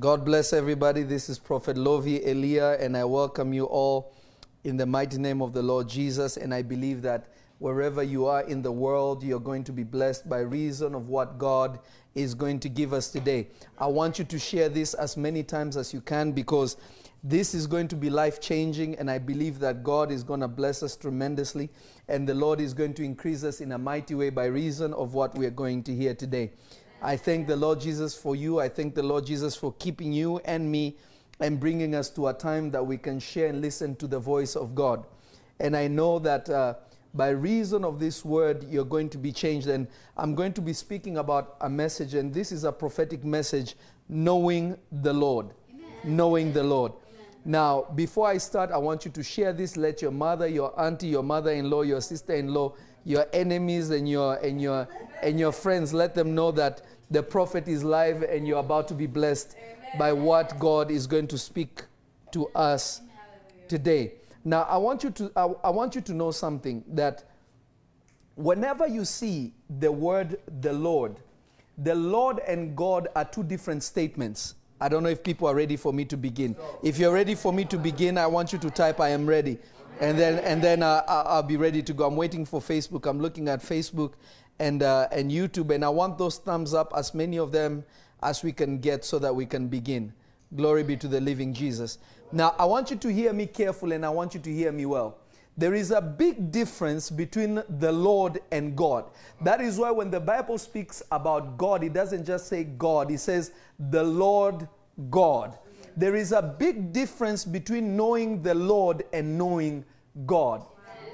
God bless everybody. This is Prophet Lovy Elia, and I welcome you all in the mighty name of the Lord Jesus. And I believe that wherever you are in the world, you're going to be blessed by reason of what God is going to give us today. I want you to share this as many times as you can because this is going to be life changing, and I believe that God is going to bless us tremendously, and the Lord is going to increase us in a mighty way by reason of what we are going to hear today. I thank the Lord Jesus for you. I thank the Lord Jesus for keeping you and me and bringing us to a time that we can share and listen to the voice of God. And I know that uh, by reason of this word, you're going to be changed. And I'm going to be speaking about a message, and this is a prophetic message knowing the Lord. Amen. Knowing the Lord. Now, before I start, I want you to share this. Let your mother, your auntie, your mother-in-law, your sister-in-law, your enemies and your and your and your friends, let them know that the prophet is live and you're about to be blessed Amen. by what God is going to speak to us today. Now, I want you to I, I want you to know something that whenever you see the word the Lord, the Lord and God are two different statements. I don't know if people are ready for me to begin. If you're ready for me to begin, I want you to type I am ready. And then and then uh, I'll be ready to go. I'm waiting for Facebook. I'm looking at Facebook and uh, and YouTube and I want those thumbs up as many of them as we can get so that we can begin. Glory be to the living Jesus. Now, I want you to hear me carefully and I want you to hear me well. There is a big difference between the Lord and God. That is why when the Bible speaks about God, it doesn't just say God, it says the Lord God. There is a big difference between knowing the Lord and knowing God.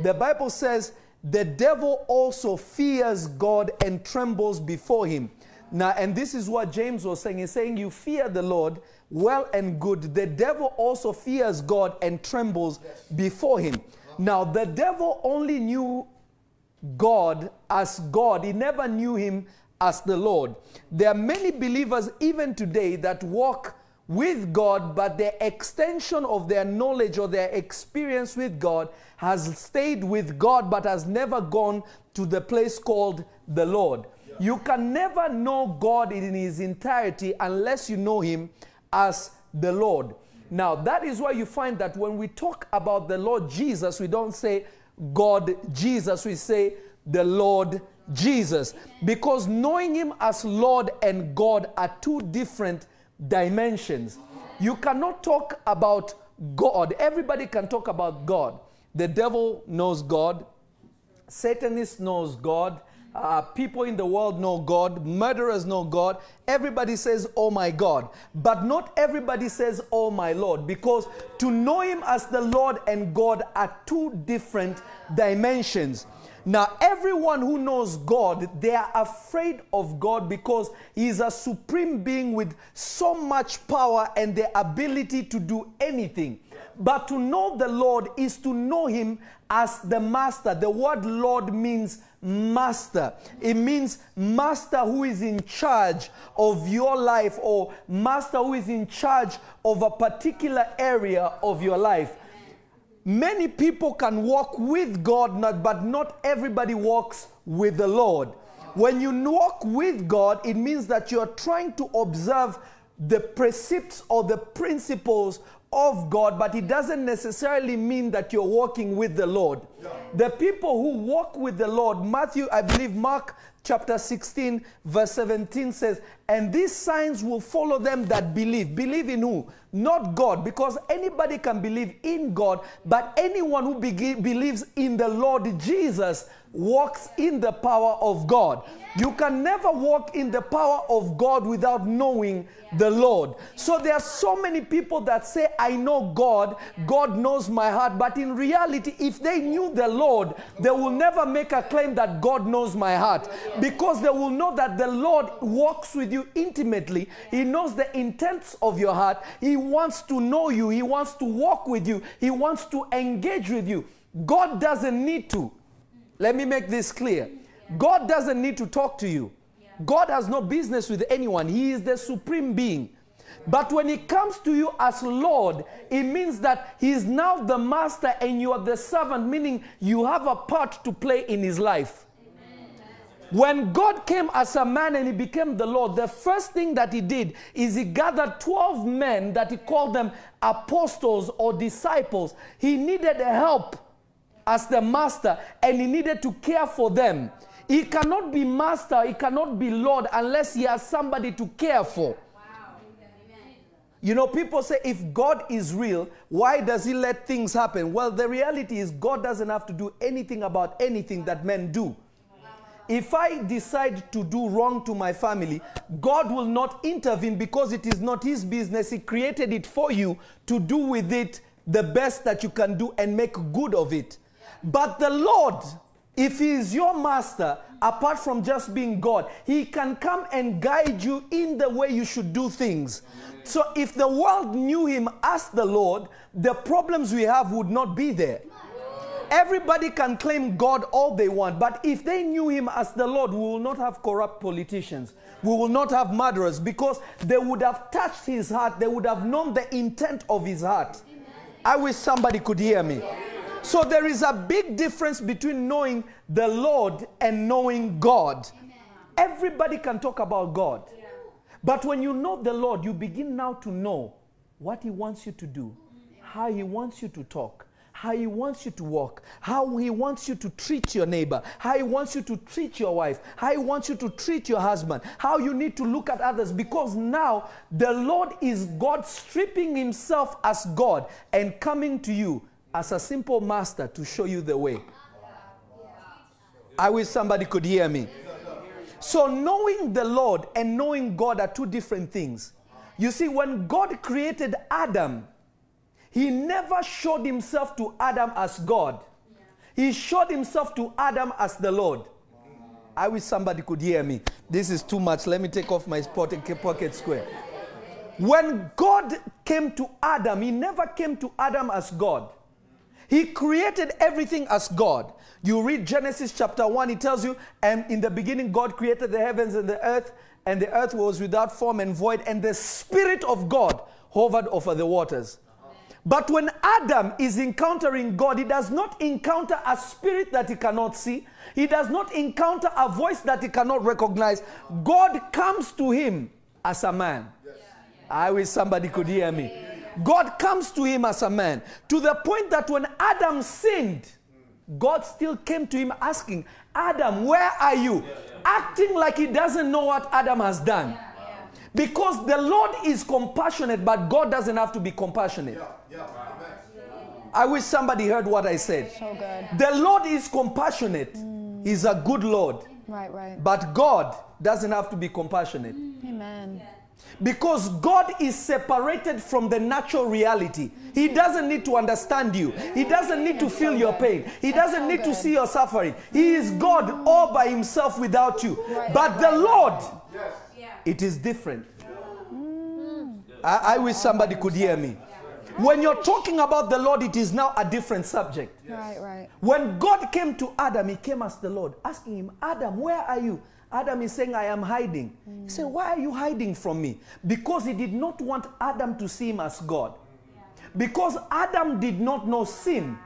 The Bible says the devil also fears God and trembles before him. Now, and this is what James was saying. He's saying, You fear the Lord, well and good. The devil also fears God and trembles before him. Now, the devil only knew God as God, he never knew him as the Lord. There are many believers, even today, that walk with God, but the extension of their knowledge or their experience with God has stayed with God, but has never gone to the place called the Lord. Yeah. You can never know God in his entirety unless you know him as the Lord. Now, that is why you find that when we talk about the Lord Jesus, we don't say God Jesus, we say the Lord Jesus. Because knowing him as Lord and God are two different dimensions. You cannot talk about God. Everybody can talk about God. The devil knows God. Satanist knows God. Uh, people in the world know God. Murderers know God. Everybody says, Oh my God. But not everybody says, Oh my Lord. Because to know Him as the Lord and God are two different dimensions. Now, everyone who knows God, they are afraid of God because He is a supreme being with so much power and the ability to do anything. But to know the Lord is to know Him as the Master. The word Lord means master. It means master who is in charge of your life or master who is in charge of a particular area of your life. Many people can walk with God, but not everybody walks with the Lord. When you walk with God, it means that you're trying to observe the precepts or the principles of God, but it doesn't necessarily mean that you're walking with the Lord. Yeah. The people who walk with the Lord, Matthew, I believe Mark chapter 16, verse 17 says, And these signs will follow them that believe. Believe in who? Not God, because anybody can believe in God, but anyone who be- believes in the Lord Jesus walks in the power of God. You can never walk in the power of God without knowing the Lord. So there are so many people that say, I know God, God knows my heart. But in reality, if they knew the Lord, they will never make a claim that God knows my heart because they will know that the Lord walks with you intimately. He knows the intents of your heart. He wants to know you, He wants to walk with you, He wants to engage with you. God doesn't need to. Let me make this clear. God doesn't need to talk to you. God has no business with anyone. He is the supreme being. But when He comes to you as Lord, it means that He is now the master and you are the servant, meaning you have a part to play in His life. When God came as a man and he became the Lord, the first thing that he did is he gathered 12 men that he called them apostles or disciples. He needed help as the master and he needed to care for them. He cannot be master, he cannot be Lord unless he has somebody to care for. You know, people say if God is real, why does he let things happen? Well, the reality is God doesn't have to do anything about anything that men do. If I decide to do wrong to my family, God will not intervene because it is not his business. He created it for you to do with it the best that you can do and make good of it. But the Lord, if He is your master, apart from just being God, He can come and guide you in the way you should do things. So if the world knew Him as the Lord, the problems we have would not be there. Everybody can claim God all they want, but if they knew Him as the Lord, we will not have corrupt politicians. We will not have murderers because they would have touched His heart, they would have known the intent of His heart. I wish somebody could hear me. So there is a big difference between knowing the Lord and knowing God. Everybody can talk about God. But when you know the Lord, you begin now to know what He wants you to do, how He wants you to talk, how He wants you to walk, how He wants you to treat your neighbor, how He wants you to treat your wife, how He wants you to treat your husband, how you need to look at others. Because now the Lord is God stripping Himself as God and coming to you as a simple master to show you the way. I wish somebody could hear me. So, knowing the Lord and knowing God are two different things. You see, when God created Adam, He never showed Himself to Adam as God, He showed Himself to Adam as the Lord. I wish somebody could hear me. This is too much. Let me take off my pocket square. When God came to Adam, He never came to Adam as God. He created everything as God. You read Genesis chapter 1, it tells you, and in the beginning, God created the heavens and the earth, and the earth was without form and void, and the Spirit of God hovered over the waters. But when Adam is encountering God, he does not encounter a spirit that he cannot see. He does not encounter a voice that he cannot recognize. God comes to him as a man. Yes. I wish somebody could hear me. God comes to him as a man to the point that when Adam sinned, God still came to him asking, Adam, where are you? Acting like he doesn't know what Adam has done. Because the Lord is compassionate, but God doesn't have to be compassionate. I wish somebody heard what I said. So good. The Lord is compassionate. Mm. He's a good Lord. Right, right. But God doesn't have to be compassionate. Amen. Because God is separated from the natural reality. He doesn't need to understand you. He doesn't need to feel your pain. He doesn't need to see your suffering. He is God all by himself without you. But the Lord, it is different. I, I wish somebody could hear me. When you're talking about the Lord, it is now a different subject. Right, right. When God came to Adam, he came as the Lord, asking him, Adam, where are you? Adam is saying, I am hiding. Mm. He said, Why are you hiding from me? Because he did not want Adam to see him as God. Because Adam did not know sin.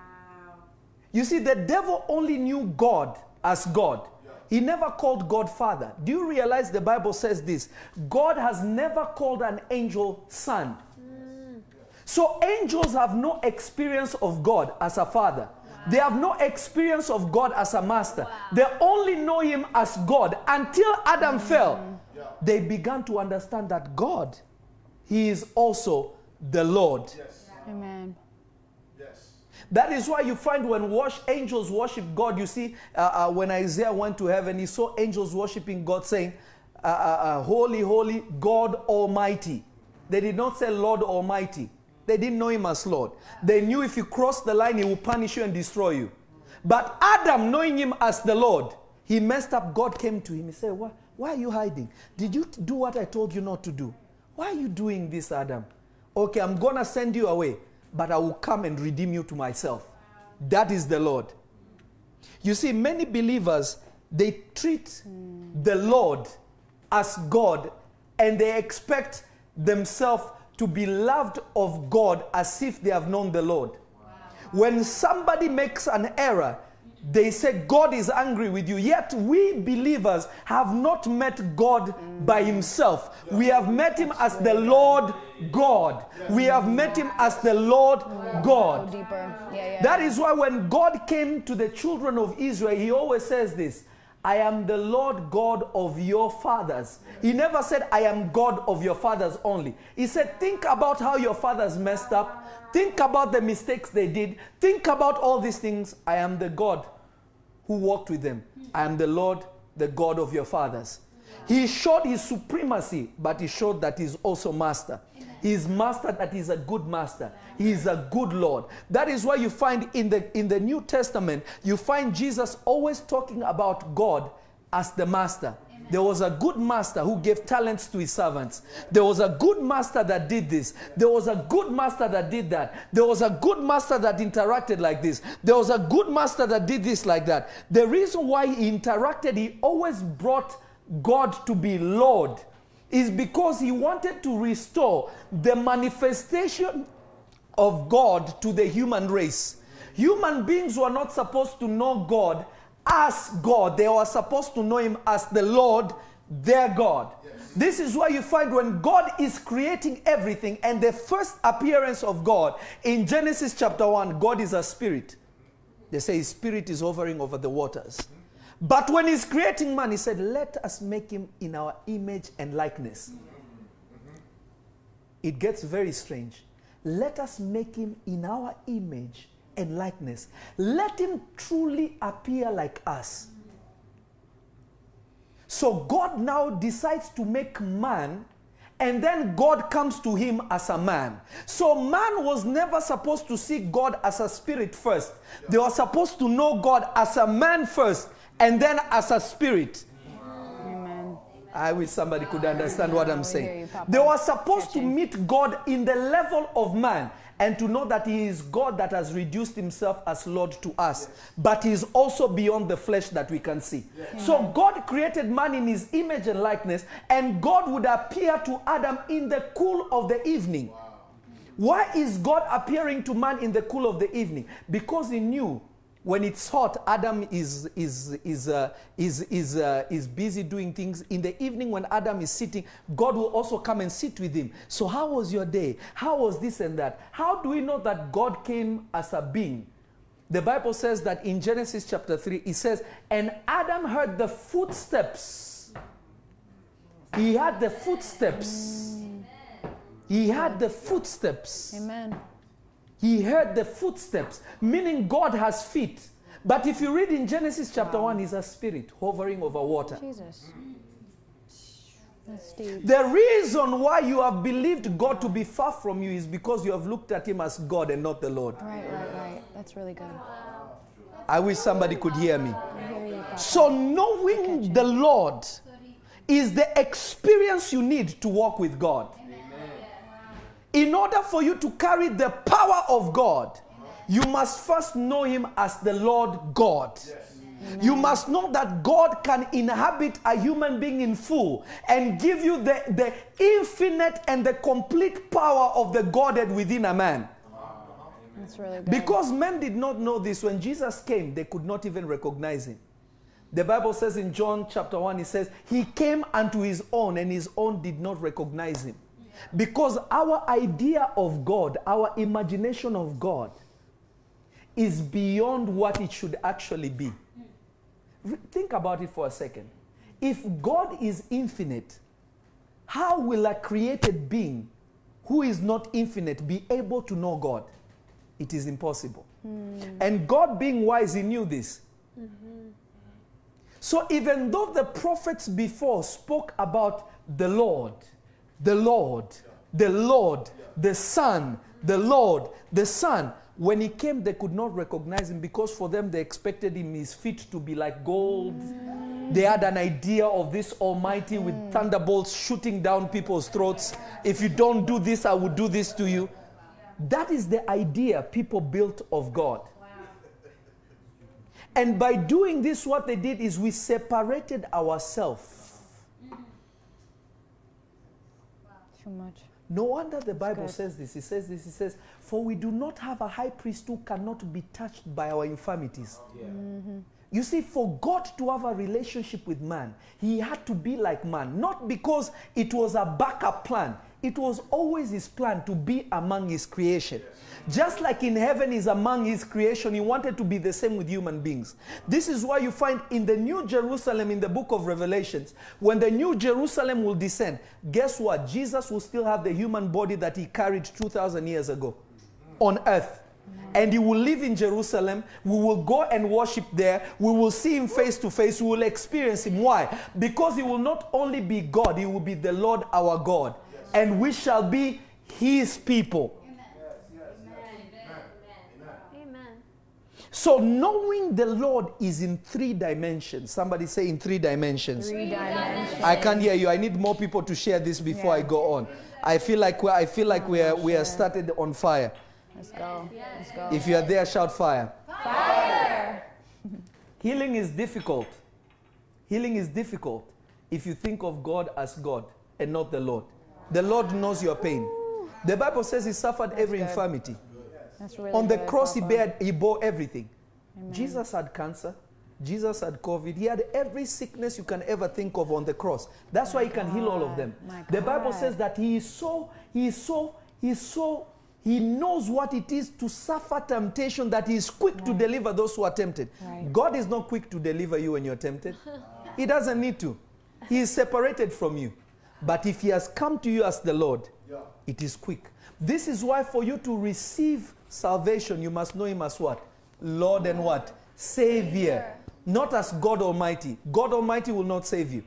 You see, the devil only knew God as God. He never called God Father. Do you realize the Bible says this? God has never called an angel son. Mm. So angels have no experience of God as a father. They have no experience of God as a master. Wow. They only know Him as God. Until Adam mm-hmm. fell, yeah. they began to understand that God, He is also the Lord. Yes. Amen. Yes. That is why you find when wash, angels worship God, you see, uh, uh, when Isaiah went to heaven, he saw angels worshiping God saying, uh, uh, uh Holy, holy, God Almighty. They did not say Lord Almighty. They didn't know him as Lord. They knew if you cross the line, he will punish you and destroy you. But Adam, knowing him as the Lord, he messed up. God came to him. He said, Why, why are you hiding? Did you do what I told you not to do? Why are you doing this, Adam? Okay, I'm going to send you away, but I will come and redeem you to myself. That is the Lord. You see, many believers, they treat the Lord as God and they expect themselves to be loved of God as if they have known the Lord. Wow. When somebody makes an error, they say God is angry with you. Yet we believers have not met God by Himself. We have met Him as the Lord God. We have met Him as the Lord Go God. Yeah, yeah. That is why when God came to the children of Israel, He always says this I am the Lord God of your fathers. He never said, I am God of your fathers only. He said, Think about how your fathers messed up. Think about the mistakes they did. Think about all these things. I am the God who walked with them. I am the Lord, the God of your fathers. He showed his supremacy, but he showed that he's also master. Is master that is a good master. He is a good Lord. That is why you find in the in the New Testament, you find Jesus always talking about God as the master. There was a good master who gave talents to his servants. There was a good master that did this. There was a good master that did that. There was a good master that interacted like this. There was a good master that did this like that. The reason why he interacted, he always brought God to be Lord, is because he wanted to restore the manifestation of God to the human race. Human beings were not supposed to know God as God, they were supposed to know Him as the Lord, their God. This is why you find when God is creating everything, and the first appearance of God in Genesis chapter 1, God is a spirit. They say His spirit is hovering over the waters. But when He's creating man, He said, Let us make Him in our image and likeness. Mm-hmm. It gets very strange. Let us make Him in our image and likeness. Let Him truly appear like us. So God now decides to make man, and then God comes to him as a man. So man was never supposed to see God as a spirit first. They were supposed to know God as a man first, and then as a spirit. Amen. I wish somebody could understand what I'm oh, saying. They were supposed to meet God in the level of man and to know that He is God that has reduced Himself as Lord to us, but He is also beyond the flesh that we can see. So God created man in His image and likeness, and God would appear to Adam in the cool of the evening. Why is God appearing to man in the cool of the evening? Because he knew when it's hot, Adam is, is, is, uh, is, is, uh, is busy doing things. In the evening, when Adam is sitting, God will also come and sit with him. So, how was your day? How was this and that? How do we know that God came as a being? The Bible says that in Genesis chapter 3, it says, And Adam heard the footsteps. He had the footsteps. He had the footsteps. Amen. He heard the footsteps, meaning God has feet. But if you read in Genesis chapter 1, he's a spirit hovering over water. Jesus. The reason why you have believed God to be far from you is because you have looked at him as God and not the Lord. Right, right, right. That's really good. I wish somebody could hear me. Hear you, So, knowing the Lord is the experience you need to walk with God. In order for you to carry the power of God, you must first know Him as the Lord God. You must know that God can inhabit a human being in full and give you the, the infinite and the complete power of the Godhead within a man. That's really good. Because men did not know this, when Jesus came, they could not even recognize him. The Bible says in John chapter 1, it says, He came unto his own, and his own did not recognize him. Because our idea of God, our imagination of God, is beyond what it should actually be. Think about it for a second. If God is infinite, how will a created being who is not infinite be able to know God? It is impossible. Hmm. And God, being wise, He knew this. Mm-hmm. So even though the prophets before spoke about the Lord, the Lord, the Lord, the Son, the Lord, the Son, when he came, they could not recognize him because for them they expected him his feet to be like gold. They had an idea of this Almighty with thunderbolts shooting down people's throats. If you don't do this, I will do this to you. That is the idea people built of God. And by doing this, what they did is we separated ourselves. Too much. No wonder the Bible says this. It says this. It says, For we do not have a high priest who cannot be touched by our infirmities. Mm-hmm. You see, for God to have a relationship with man, he had to be like man. Not because it was a backup plan, it was always his plan to be among his creation. Just like in heaven is among his creation, he wanted to be the same with human beings. This is why you find in the New Jerusalem in the book of Revelations, when the New Jerusalem will descend, guess what? Jesus will still have the human body that he carried 2,000 years ago on earth. And he will live in Jerusalem. We will go and worship there. We will see him face to face. We will experience him. Why? Because he will not only be God, he will be the Lord our God. And we shall be his people. Amen. So knowing the Lord is in three dimensions. Somebody say in three dimensions. Three dimensions. I can't hear you. I need more people to share this before I go on. I feel like we're, I feel like we are we are started on fire. Let's go. Let's go. If you are there, shout fire. Fire. Healing is difficult. Healing is difficult if you think of God as God and not the Lord. The Lord knows your pain. The Bible says He suffered every good. infirmity. That's really On the cross, He, bared, he bore everything. Jesus had cancer. Jesus had COVID. He had every sickness you can ever think of on the cross. That's why He can heal all of them. My The Bible says that He is so, He is so, He is so, He knows what it is to suffer temptation that He is quick to deliver those who are tempted. Right. God is not quick to deliver you when you're tempted. He doesn't need to. He is separated from you. But if He has come to you as the Lord, it is quick. This is why for you to receive salvation, you must know Him as what? Lord and what? Savior. Not as God Almighty. God Almighty will not save you.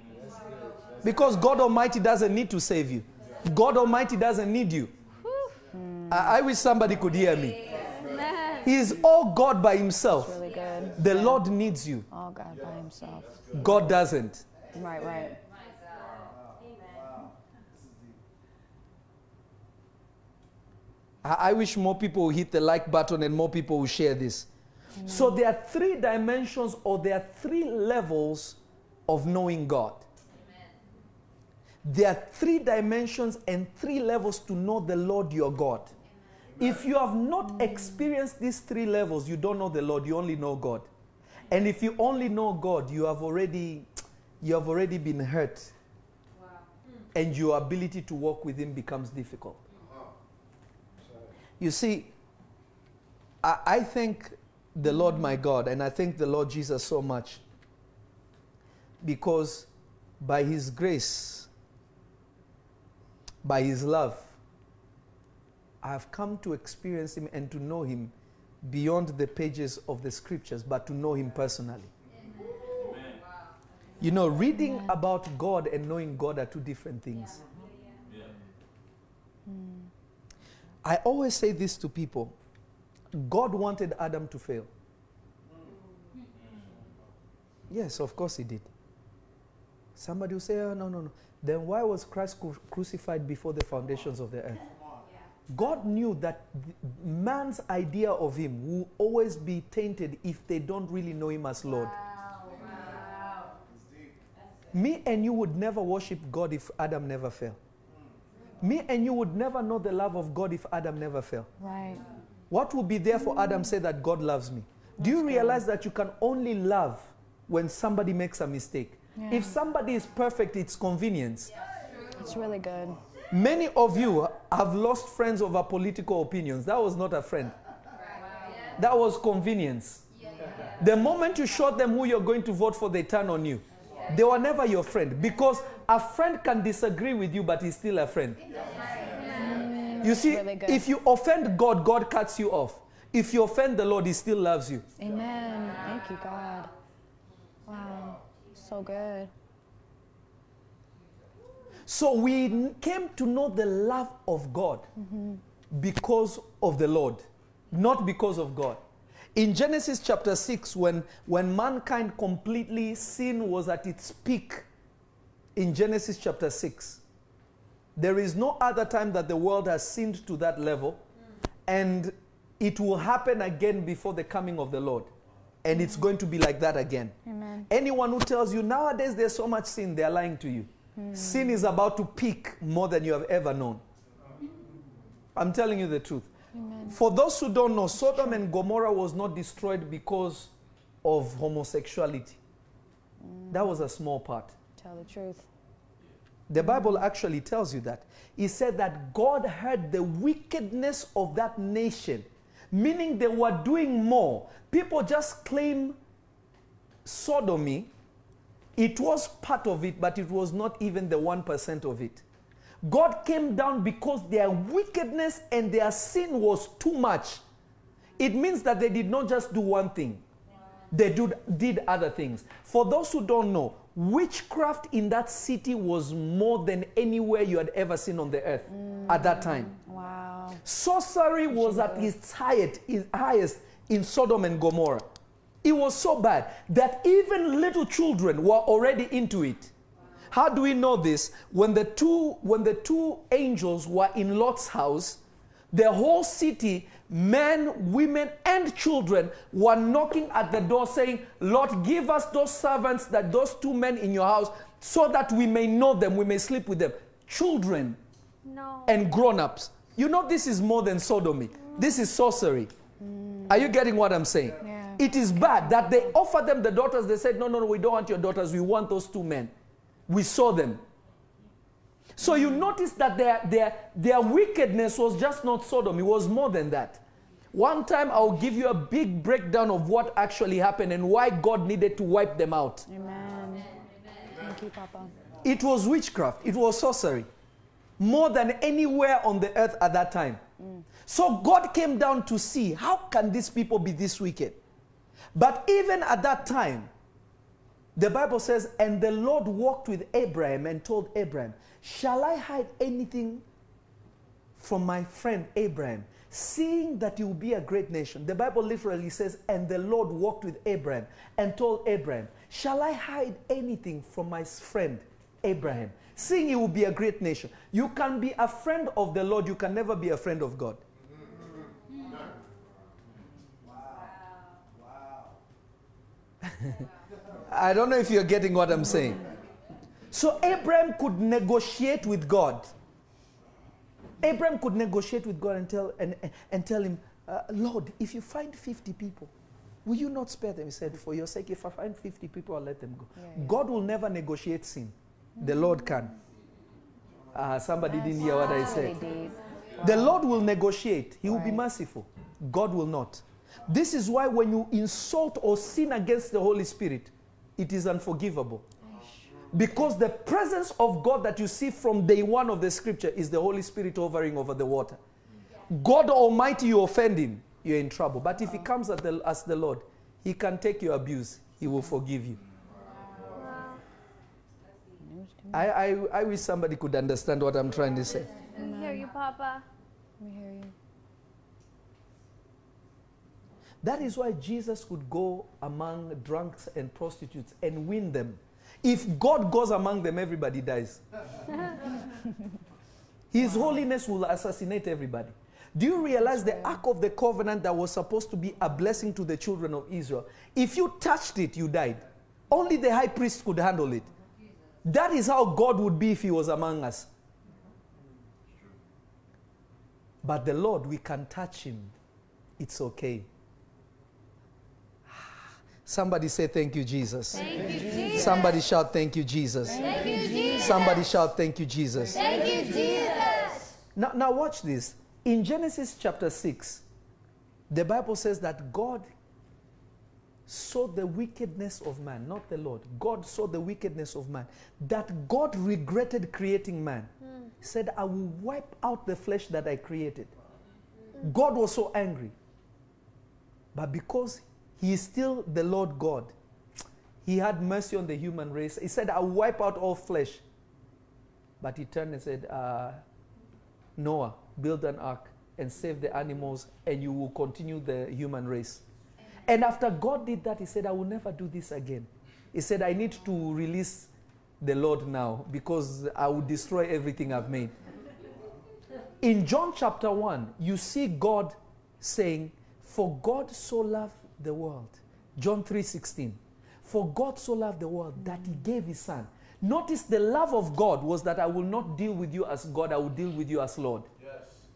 Because God Almighty doesn't need to save you. God Almighty doesn't need you. I, I wish somebody could hear me. Amen. He is all God by Himself. Really good. The Lord needs you. All God by himself. God doesn't. Right, right. I, wish more people will hit the like button and more people will share this. So mm. there are three dimensions or there are three levels of knowing God. There are three dimensions and three levels to know the Lord your God. If you have not mm. experienced these three levels, you don't know the Lord, you only know God. And if you only know God, you have already you have already been hurt. Hmm. And your ability to walk with him becomes difficult. You see, I, I thank the Lord my God and I thank the Lord Jesus so much because by his grace, by his love, I have come to experience him and to know him beyond the pages of the scriptures, but to know him personally. You know, reading about God and knowing God are two different things. Mm. I always say this to people God wanted Adam to fail. Yes, of course he did. Somebody will say, oh, no, no, no. Then why was Christ cru- crucified before the foundations of the earth? God knew that man's idea of him will always be tainted if they don't really know him as Lord. Me and you would never worship God if Adam never fell. Me and you would never know the love of God if Adam never fell. Right. What would be there for Adam say that God loves me? Do you realize that you can only love when somebody makes a mistake? Yeah. If somebody is perfect, it's convenience. It's really good. Many of you have lost friends over political opinions. That was not a friend. That was convenience. The moment you showed them who you're going to vote for, they turn on you. They were never your friend because a friend can disagree with you, but he's still a friend. You see, really if you offend God, God cuts you off. If you offend the Lord, He still loves you. Amen. Thank you, God. Wow. So good. So we came to know the love of God mm-hmm. because of the Lord, not because of God. In Genesis chapter 6, when, when mankind completely sin was at its peak, in Genesis chapter 6, there is no other time that the world has sinned to that level, and it will happen again before the coming of the Lord. And it's going to be like that again. Amen. Anyone who tells you nowadays there's so much sin, they are lying to you. Hmm. sin is about to peak more than you have ever known. I'm telling you the truth. For those who don't know, Sodom and Gomorrah was not destroyed because of homosexuality. Mm. That was a small part. Tell the truth. The mm. Bible actually tells you that. It said that God heard the wickedness of that nation, meaning they were doing more. People just claim sodomy. It was part of it, but it was not even the 1% of it. God came down because their wickedness and their sin was too much. It means that they did not just do one thing, they did, did other things. For those who don't know, witchcraft in that city was more than anywhere you had ever seen on the earth at that time. Mm, wow. Sorcery was at its highest, its highest in Sodom and Gomorrah. It was so bad that even little children were already into it. How do we know this? When the two, when the two angels were in Lot's house, the whole city, men, women, and children were knocking at the door saying, Lord, give us those servants, that those two men in your house, so that we may know them, we may sleep with them. Children No. and grown-ups. You know this is more than sodomy. This is sorcery. Mm. Are you getting what I'm saying? Yeah. It is bad that they offered them the daughters. They said, no, no, no, we don't want your daughters. We want those two men. We saw them. So you notice that their, their, their wickedness was just not Sodom. It was more than that. One time I'll give you a big breakdown of what actually happened and why God needed to wipe them out. Amen. Thank you, Papa. It was witchcraft, it was sorcery, more than anywhere on the earth at that time. Mm. So God came down to see how can these people be this wicked? But even at that time, the Bible says, and the Lord walked with Abraham and told Abraham, Shall I hide anything from my friend Abraham, seeing that he will be a great nation? The Bible literally says, and the Lord walked with Abraham and told Abraham, Shall I hide anything from my friend Abraham, seeing he will be a great nation? You can be a friend of the Lord, you can never be a friend of God. Mm-hmm. I don't know if you're getting what I'm saying. So Abraham could negotiate with God. Abraham could negotiate with God and tell, and, and tell him, uh, Lord, if you find 50 people, will you not spare them? He said, For your sake, if I find 50 people, I'll let them go. Yeah, yeah. God will never negotiate sin. The Lord can. Ah, somebody didn't hear what I said. The Lord will negotiate, He will be merciful. God will not. This is why when you insult or sin against the Holy Spirit, it is unforgivable. Because the presence of God that you see from day one of the scripture is the Holy Spirit hovering over the water. God Almighty, you offend Him, you're in trouble. But if He comes as the, as the Lord, He can take your abuse, He will forgive you. I, I, I wish somebody could understand what I'm trying to say. We hear you, Papa. We hear you. That is why Jesus could go among drunks and prostitutes and win them. If God goes among them, everybody dies. His holiness will assassinate everybody. Do you realize the Ark of the Covenant that was supposed to be a blessing to the children of Israel? If you touched it, you died. Only the high priest could handle it. That is how God would be if He was among us. But the Lord, we can touch Him. It's okay. Somebody say, Thank you, Jesus. Thank you, Jesus. Somebody shout, Thank you, Jesus. Thank you, Jesus. Somebody shout, Thank you, Jesus. Thank you, Jesus. Now, now, watch this. In Genesis chapter 6, the Bible says that God saw the wickedness of man, not the Lord. God saw the wickedness of man. That God regretted creating man. He said, I will wipe out the flesh that I created. God was so angry. But because he is still the Lord God, he had mercy on the human race. He said, I'll wipe out all flesh. But he turned and said, uh, Noah, build an ark and save the animals, and you will continue the human race. And after God did that, he said, I will never do this again. He said, I need to release the Lord now because I will destroy everything I've made. In John chapter 1, you see God saying, For God so loved the world. John 3:16. For God so loved the world that he gave his son. Notice the love of God was that I will not deal with you as God, I will deal with you as Lord. Yes.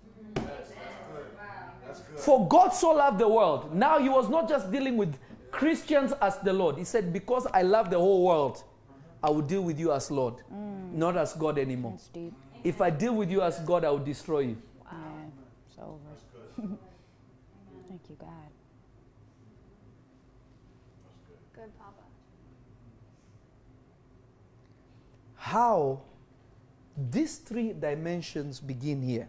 For God so loved the world. Now he was not just dealing with Christians as the Lord. He said, Because I love the whole world, I will deal with you as Lord, not as God anymore. That's deep. If I deal with you as God, I will destroy you. Yeah, it's over. Thank you, God. Good, Papa. How these three dimensions begin here.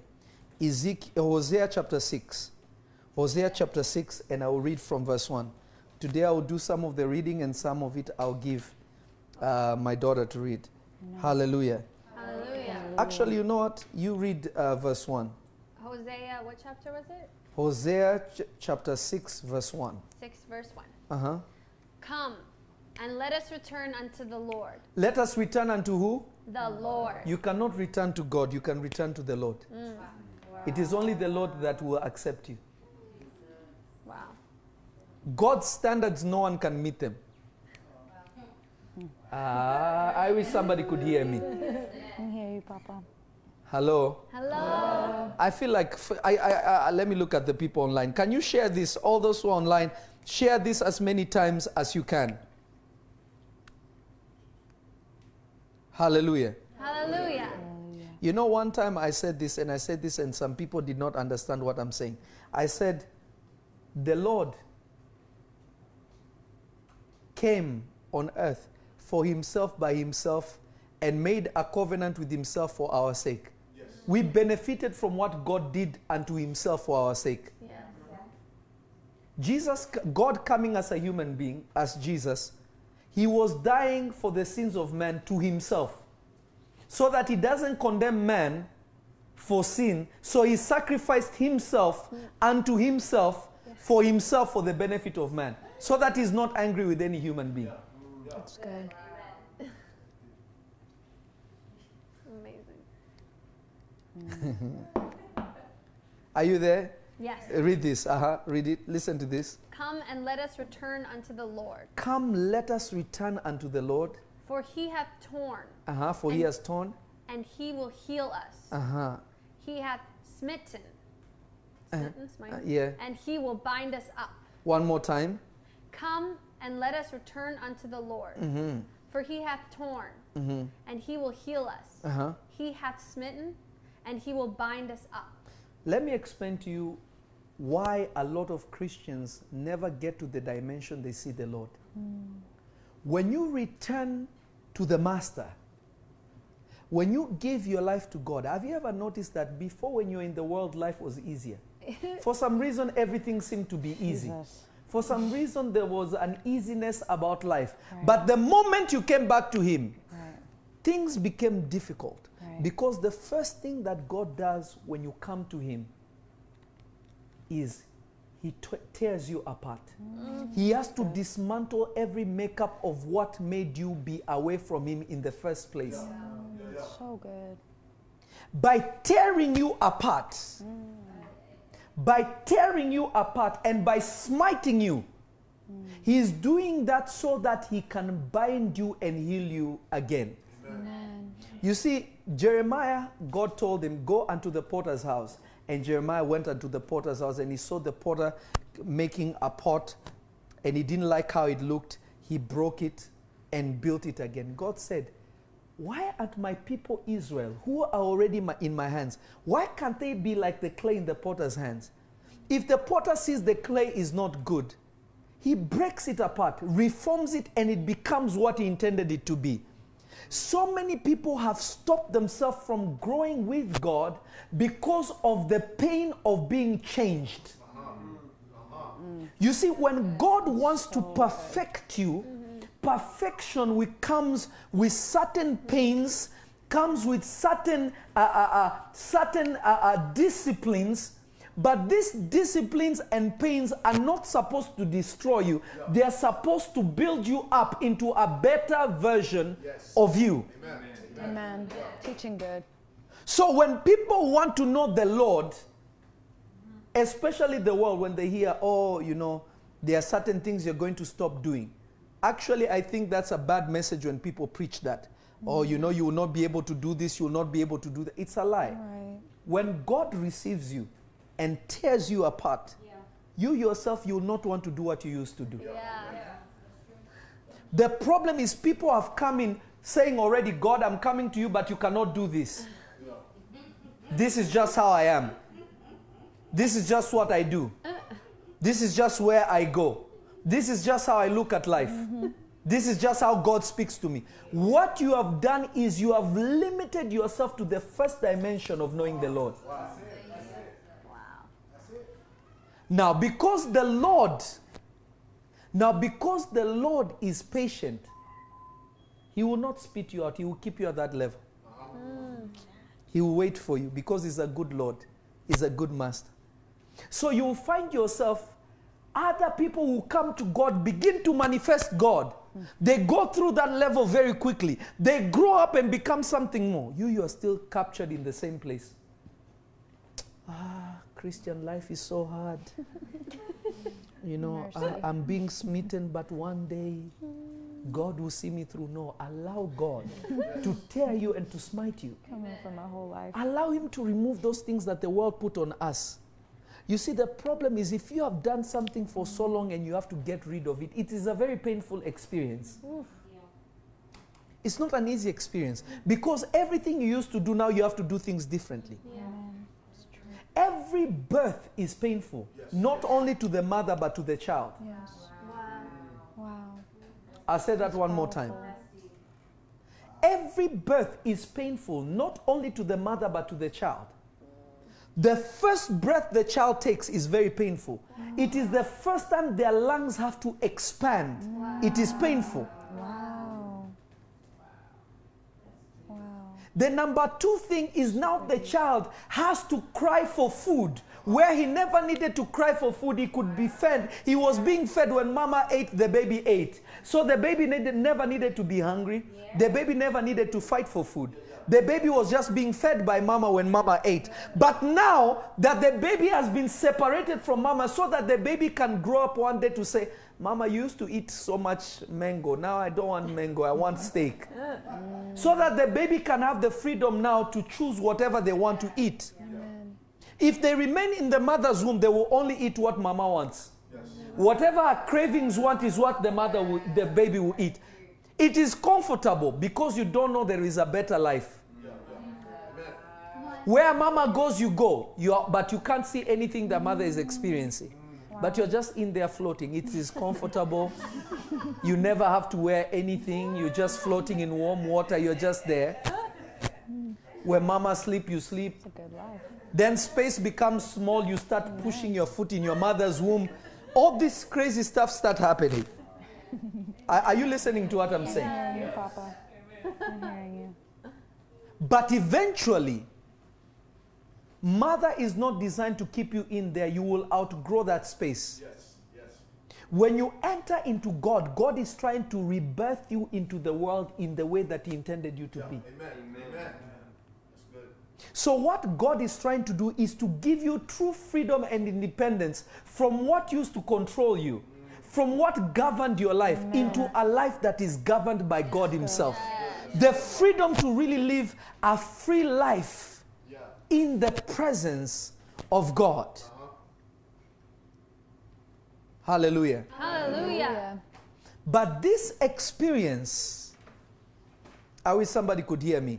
Ezekiel, Hosea chapter 6. Hosea chapter 6, and I will read from verse 1. Today I will do some of the reading, and some of it I'll give uh, my daughter to read. Hallelujah. Hallelujah. Actually, you know what? You read uh, verse 1. Hosea, what chapter was it? Hosea ch- chapter 6, verse 1. 6, verse 1. Uh huh. Come and let us return unto the Lord. Let us return unto who? The Lord. You cannot return to God, you can return to the Lord. Mm. It is only the Lord that will accept you. Wow. God's standards, no one can meet them. Hmm. Ah, I wish somebody could hear me. I hear you, Papa. Hello. Hello. I feel like f- I, I, I, uh, let me look at the people online. Can you share this? All those who are online, share this as many times as you can. Hallelujah. Hallelujah. You know, one time I said this, and I said this, and some people did not understand what I'm saying. I said, The Lord came on earth for himself by himself and made a covenant with himself for our sake. We benefited from what God did unto himself for our sake. Yes. Jesus, God coming as a human being, as Jesus, he was dying for the sins of man to himself so that he doesn't condemn man for sin. So he sacrificed himself mm. unto himself for himself for the benefit of man so that he's not angry with any human being. That's good. Amazing. Are you there? Yes. Read this. Uh-huh. Read it. Listen to this. Come and let us return unto the Lord. Come, let us return unto the Lord. For he hath torn, Uh-huh. For he has torn. and he will heal us. Uh-huh. He hath smitten. Smitten, smite. Uh, yeah. And he will bind us up. One more time. Come and let us return unto the Lord. Mm-hmm. For he hath torn, Mm-hmm. and he will heal us. Uh-huh. He hath smitten, and he will bind us up. Let me explain to you why a lot of Christians never get to the dimension they see the Lord. When you return to the Master, when you give your life to God, have you ever noticed that before when you were in the world, life was easier? For some reason, everything seemed to be easy. Jesus. For some reason, there was an easiness about life. Right. But the moment you came back to Him, Right. things became difficult Right. because the first thing that God does when you come to Him is He t- tears you apart. He has to dismantle every makeup of what made you be away from Him in the first place. So good. By tearing you apart, by tearing you apart and by smiting you, He is doing that so that He can bind you and heal you again. Amen. You see, Jeremiah, God told him, Go unto the potter's house. And Jeremiah went unto the potter's house and he saw the potter making a pot and he didn't like how it looked. He broke it and built it again. God said, Why aren't my people Israel, who are already my, in my hands, why can't they be like the clay in the potter's hands? If the potter sees the clay is not good, he breaks it apart, reforms it, and it becomes what he intended it to be. So many people have stopped themselves from growing with God because of the pain of being changed. You see, when God wants to perfect you, perfection comes with certain pains, comes with certain uh, uh, uh, certain uh, uh, disciplines. But these disciplines and pains are not supposed to destroy you. They are supposed to build you up into a better version of you. Amen. Teaching good. So when people want to know the Lord, especially the world, when they hear, oh, you know, there are certain things you're going to stop doing. Actually, I think that's a bad message when people preach that. or you know you will not be able to do this, you will not be able to do that. It's a lie. Right. When God receives you and tears you apart, you yourself you will not want to do what you used to do. Yeah. The problem is people have come in saying already, God, I'm coming to you, but you cannot do this. This is just how I am. This is just what I do. This is just where I go. This is just how I look at life. Mm-hmm. This is just how God speaks to me. What you have done is you have limited yourself to the first dimension of knowing the Lord. Now, because the Lord, now because the Lord is patient, He will not spit you out. He will keep you at that level. He will wait for you because He's a good Lord. He's a good Master. So you will find yourself, other people who come to God begin to manifest God. They go through that level very quickly. They grow up and become something more. You, you are still captured in the same place. Ah, Christian life is so hard. you know, I, I'm being smitten, but one day God will see me through. No, allow God to tear you and to smite you. Coming for my whole life. Allow Him to remove those things that the world put on us. You see, the problem is if you have done something for so long and you have to get rid of it, it is a very painful experience. It's not an easy experience because everything you used to do now, you have to do things differently. Amen. It's true. Every birth is painful, not only to the mother but to the child. Yes. Wow. Wow. I'll say that one more time. Every birth is painful, not only to the mother but to the child. The first breath the child takes is very painful. It is the first time their lungs have to expand. It is painful. Wow. The number two thing is now the child has to cry for food. Where he never needed to cry for food, he could be fed. He was being fed when mama ate, the baby ate. So the baby needed, never needed to be hungry. The baby never needed to fight for food. The baby was just being fed by mama when mama ate. But now that the baby has been separated from mama, so that the baby can grow up one day to say, Mama used to eat so much mango. Now I don't want mango, I want steak. So that the baby can have the freedom now to choose whatever they want to eat. Amen. If they remain in the mother's womb, they will only eat what mama wants. Whatever her cravings want is what the mother, will, the baby will eat. It is comfortable because you don't know there is a better life. Where mama goes, you go. You are, but you can't see anything the mother is experiencing. But you're just in there floating. It is comfortable. you never have to wear anything. You're just floating in warm water. You're just there. Where mama sleep, you sleep. It's a good life. Then space becomes small. You start pushing your foot in your mother's womb. All this crazy stuff start happening. are, are you listening to what I'm saying? I'm hearing you, Papa. I'm hearing you. But eventually, mother is not designed to keep you in there. You will outgrow that space. Yes, yes. When you enter into God, God is trying to rebirth you into the world in the way that He intended you to be. Amen. Amen. That's good. So, what God is trying to do is to give you true freedom and independence from what used to control you, from what governed your life, into a life that is governed by God Himself. The freedom to really live a free life Yeah. In the presence of God. Hallelujah. Hallelujah. But this experience, I wish somebody could hear me.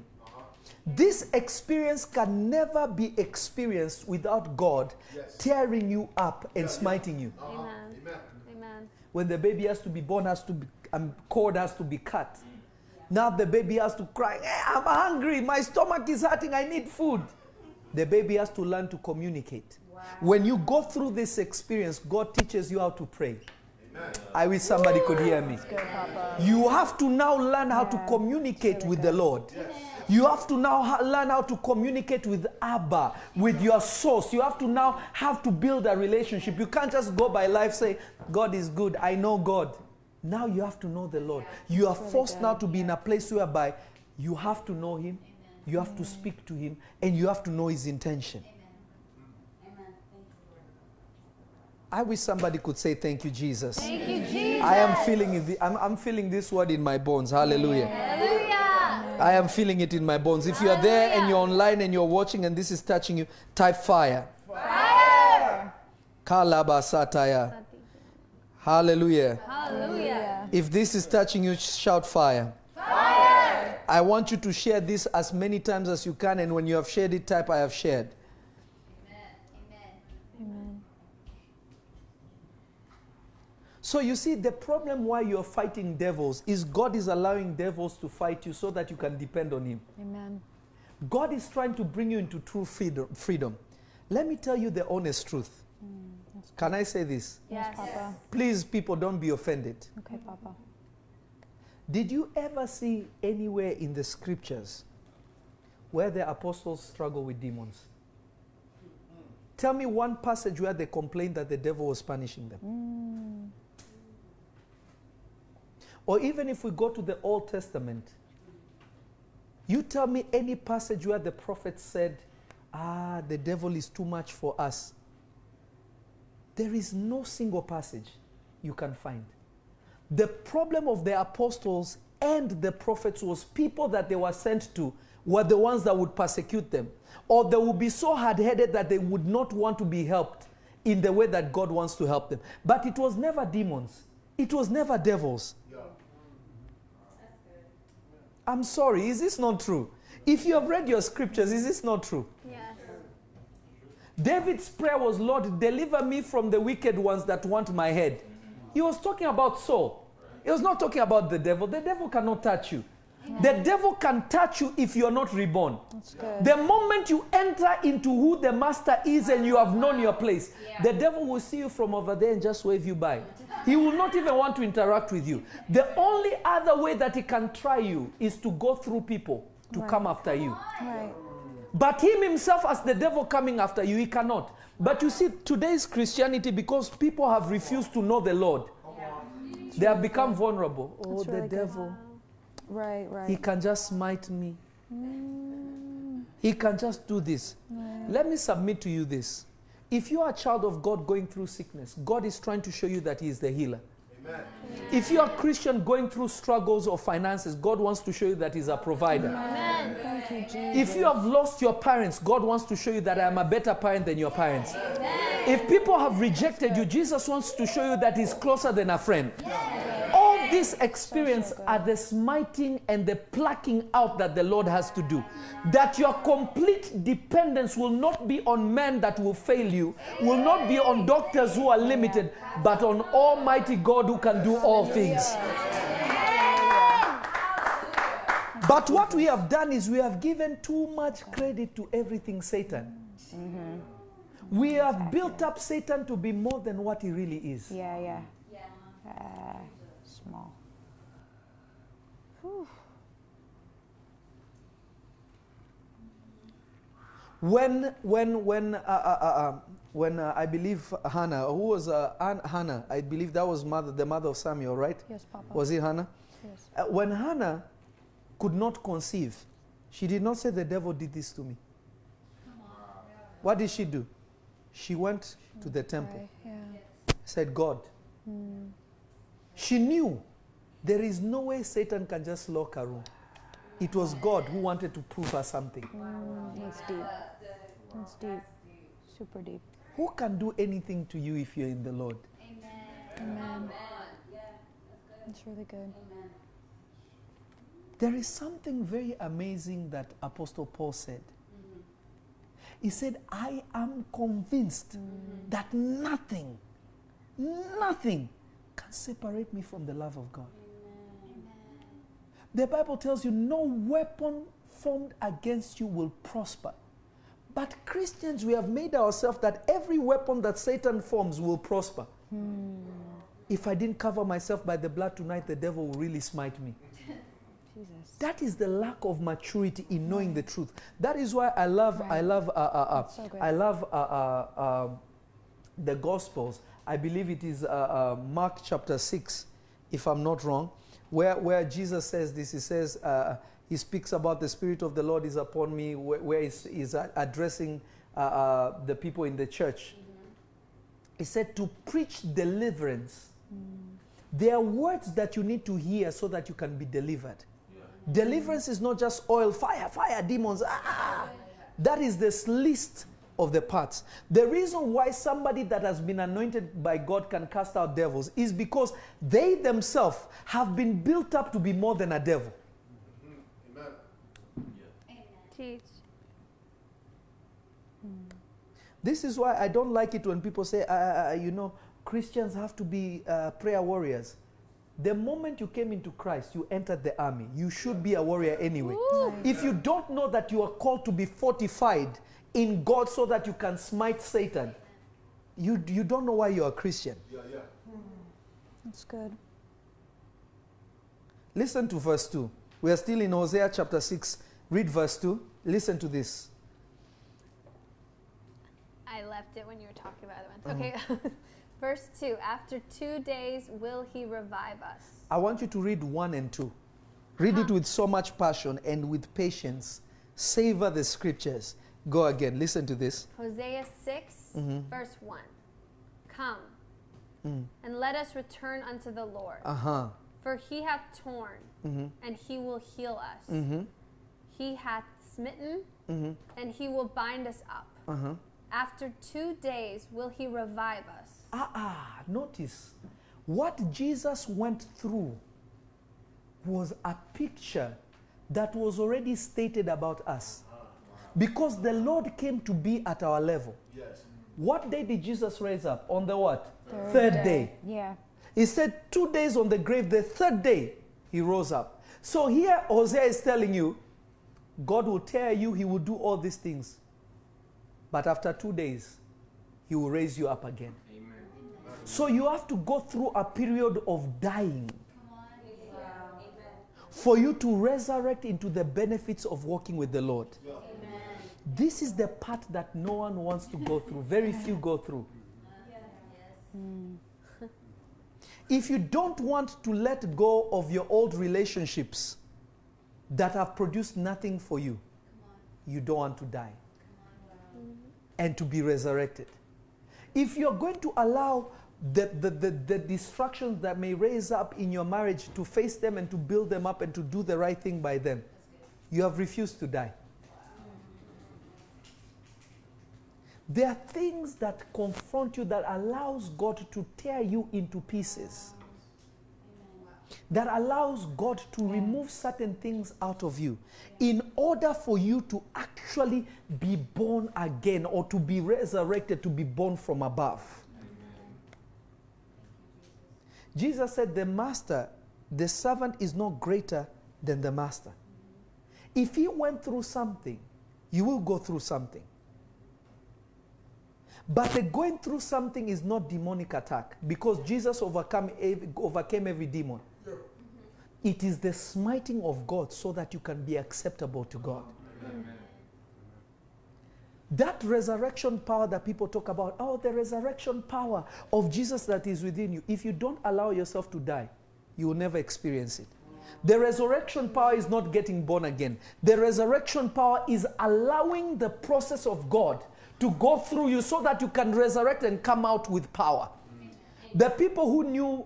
This experience can never be experienced without God Yes. tearing you up and smiting you. Amen. Amen. Amen. When the baby has to be born, has to be, um, cord has to be cut. Now the baby has to cry, "Eh, I'm hungry, my stomach is hurting, I need food. The baby has to learn to communicate. When you go through this experience, God teaches you how to pray. I wish somebody could hear me. Good, You have to now learn how to communicate really with the good. Lord. You have to now ha- learn how to communicate with Abba, with your source. You have to now have to build a relationship. You can't just go by life say, God is good, I know God. Now you have to know the Lord. You are really forced now to be in a place whereby you have to know Him, you have to speak to Him, and you have to know His intention. I wish somebody could say, Thank you, Jesus. Thank you, Jesus. I am feeling it. I'm, I'm feeling this word in my bones. Hallelujah. Hallelujah. I am feeling it in my bones. If you are there and you're online and you're watching and this is touching you, type fire. Fire. Kalabasataya. Hallelujah. Hallelujah. If this is touching you, shout fire. Fire. I want you to share this as many times as you can, and when you have shared it, type I have shared. Amen. So you see, the problem why you're fighting devils is God is allowing devils to fight you so that you can depend on Him. Amen. God is trying to bring you into true freedom. freedom. Let me tell you the honest truth. Mm, can I say this? Yes, Papa. Please, people, don't be offended. Okay, Papa. Did you ever see anywhere in the scriptures where the apostles struggle with demons? Tell me one passage where they complained that the devil was punishing them. Or even if we go to the Old Testament, you tell me any passage where the prophet said, Ah, the devil is too much for us. There is no single passage you can find. The problem of the apostles and the prophets was people that they were sent to were the ones that would persecute them. Or they would be so hard headed that they would not want to be helped in the way that God wants to help them. But it was never demons, it was never devils. I'm sorry, is this not true? If you have read your scriptures, is this not true? Yes. David's prayer was, Lord, deliver me from the wicked ones that want my head. He was talking about Saul. He was not talking about the devil. The devil cannot touch you. The devil can touch you if you are not reborn. The moment you enter into who the master is and you have known your place, the devil will see you from over there and just wave you by. He will not even want to interact with you. The only other way that he can try you is to go through people to Right. come after you. Right. But him himself, as the devil coming after you, he cannot. But you see, today's Christianity, because people have refused to know the Lord, they have become vulnerable. Oh, That's the really good. devil. Right, right. He can just smite me. Mm, He can just do this. right. Let me submit to you this. If you are a child of God going through sickness, God is trying to show you that He is the healer. Amen. If you are a Christian going through struggles of finances, God wants to show you that He's a provider. Amen. Thank you, Jesus. If you have lost your parents, God wants to show you that I am a better parent than your parents. If people have rejected you, Jesus wants to show you that He's closer than a friend. All these experience are the smiting and the plucking out that the Lord has to do. That your complete dependence will not be on men that will fail you, will not be on doctors who are limited, but on Almighty God who can do all things. But what we have done is we have given too much credit to everything Satan. We have built up Satan to be more than what he really is. Yeah, yeah. Uh, small. Whew. When, when, when, uh, uh, uh, um, when uh, I believe Hannah, who was uh, An- Hannah? I believe that was mother, the mother of Samuel, right? Yes, Papa. Was it Hannah? yes. Uh, when Hannah could not conceive, she did not say, The devil did this to me. What did she do? She went to the temple, Right, yeah. said, God. She knew there is no way Satan can just lock her room. It was God who wanted to prove her something. Mm, that's deep. That's deep. Super deep. Who can do anything to you if you're in the Lord? Amen. Amen. That's good. That's really good. There is something very amazing that Apostle Paul said. He said, I am convinced that nothing, nothing can separate me from the love of God. The Bible tells you no weapon formed against you will prosper. But Christians, we have made ourselves that every weapon that Satan forms will prosper. If I didn't cover myself by the blood tonight, the devil will really smite me. Jesus. That is the lack of maturity in knowing the truth. That is why I love, I love, uh, uh, uh, so. I love uh, uh, um, the Gospels. I believe it is uh, uh, Mark chapter six, if I'm not wrong, where where Jesus says this. He says uh, he speaks about the Spirit of the Lord is upon me, where, where he's, he's addressing uh, uh, the people in the church. He said to preach deliverance. There are words that you need to hear so that you can be delivered. Deliverance is not just oil, fire, fire, demons. Ah, that is the least of the parts. The reason why somebody that has been anointed by God can cast out devils is because they themselves have been built up to be more than a devil. Amen. Teach. This is why I don't like it when people say, uh, you know, Christians have to be uh, prayer warriors. The moment you came into Christ, you entered the army. You should be a warrior anyway. If you don't know that you are called to be fortified in God so that you can smite Satan, you, you don't know why you're a Christian. Yeah, yeah. Hmm, that's good. Listen to verse 2. We are still in Hosea chapter 6. Read verse 2. Listen to this. I left it when you were talking about it. Uh-huh. Okay. Verse 2 After two days will he revive us. I want you to read 1 and 2. Read it uh-huh. with so much passion and with patience. Savor the scriptures. Go again. Listen to this. Hosea 6, verse 1. Come and let us return unto the Lord. Uh huh. For he hath torn, and he will heal us. Mm-hmm. He hath smitten, and he will bind us up. Uh-huh. After two days will he revive us. Ah, ah, notice what Jesus went through was a picture that was already stated about us. Because the Lord came to be at our level. Yes. What day did Jesus raise up? On the what? Third, day. Yeah. He said two days on the grave, the third day he rose up. So here Hosea is telling you, God will tear you, he will do all these things. But after two days, he will raise you up again. Amen. So you have to go through a period of dying for you to resurrect into the benefits of walking with the Lord. This is the part that no one wants to go through. Very few go through. If you don't want to let go of your old relationships that have produced nothing for you, you don't want to die and to be resurrected. If you're going to allow the, the, the, the distractions that may raise up in your marriage to face them and to build them up and to do the right thing by them, you have refused to die. There are things that confront you that allows God to tear you into pieces. That allows God to remove certain things out of you in order for you to actually be born again or to be resurrected, to be born from above. Jesus said, The master, the servant is not greater than the master. If he went through something, you will go through something. But the going through something is not demonic attack because Jesus overcome, overcame every demon. It is the smiting of God so that you can be acceptable to God. That resurrection power that people talk about, oh, the resurrection power of Jesus that is within you. If you don't allow yourself to die, you will never experience it. The resurrection power is not getting born again. The resurrection power is allowing the process of God to go through you so that you can resurrect and come out with power. The people who knew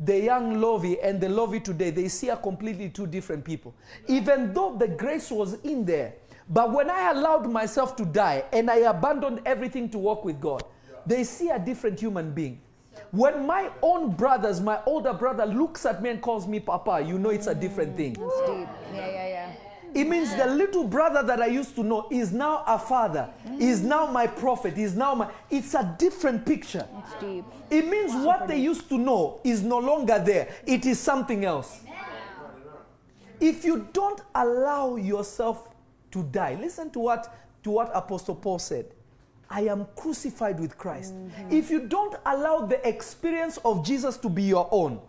the young Lovy and the Lovy today, they see are completely two different people. Even though the grace was in there, but when I allowed myself to die and I abandoned everything to walk with God, they see a different human being. When my own brothers, my older brother looks at me and calls me Papa, you know it's a different thing. That's deep. Yeah, yeah, yeah. It means the little brother that I used to know is now a father, mm. is now my prophet, is now my. It's a different picture. It's deep. It means what they used to know is no longer there, it is something else. If you don't allow yourself to die, listen to what, to what Apostle Paul said. I am crucified with Christ. Mm-hmm. If you don't allow the experience of Jesus to be your own,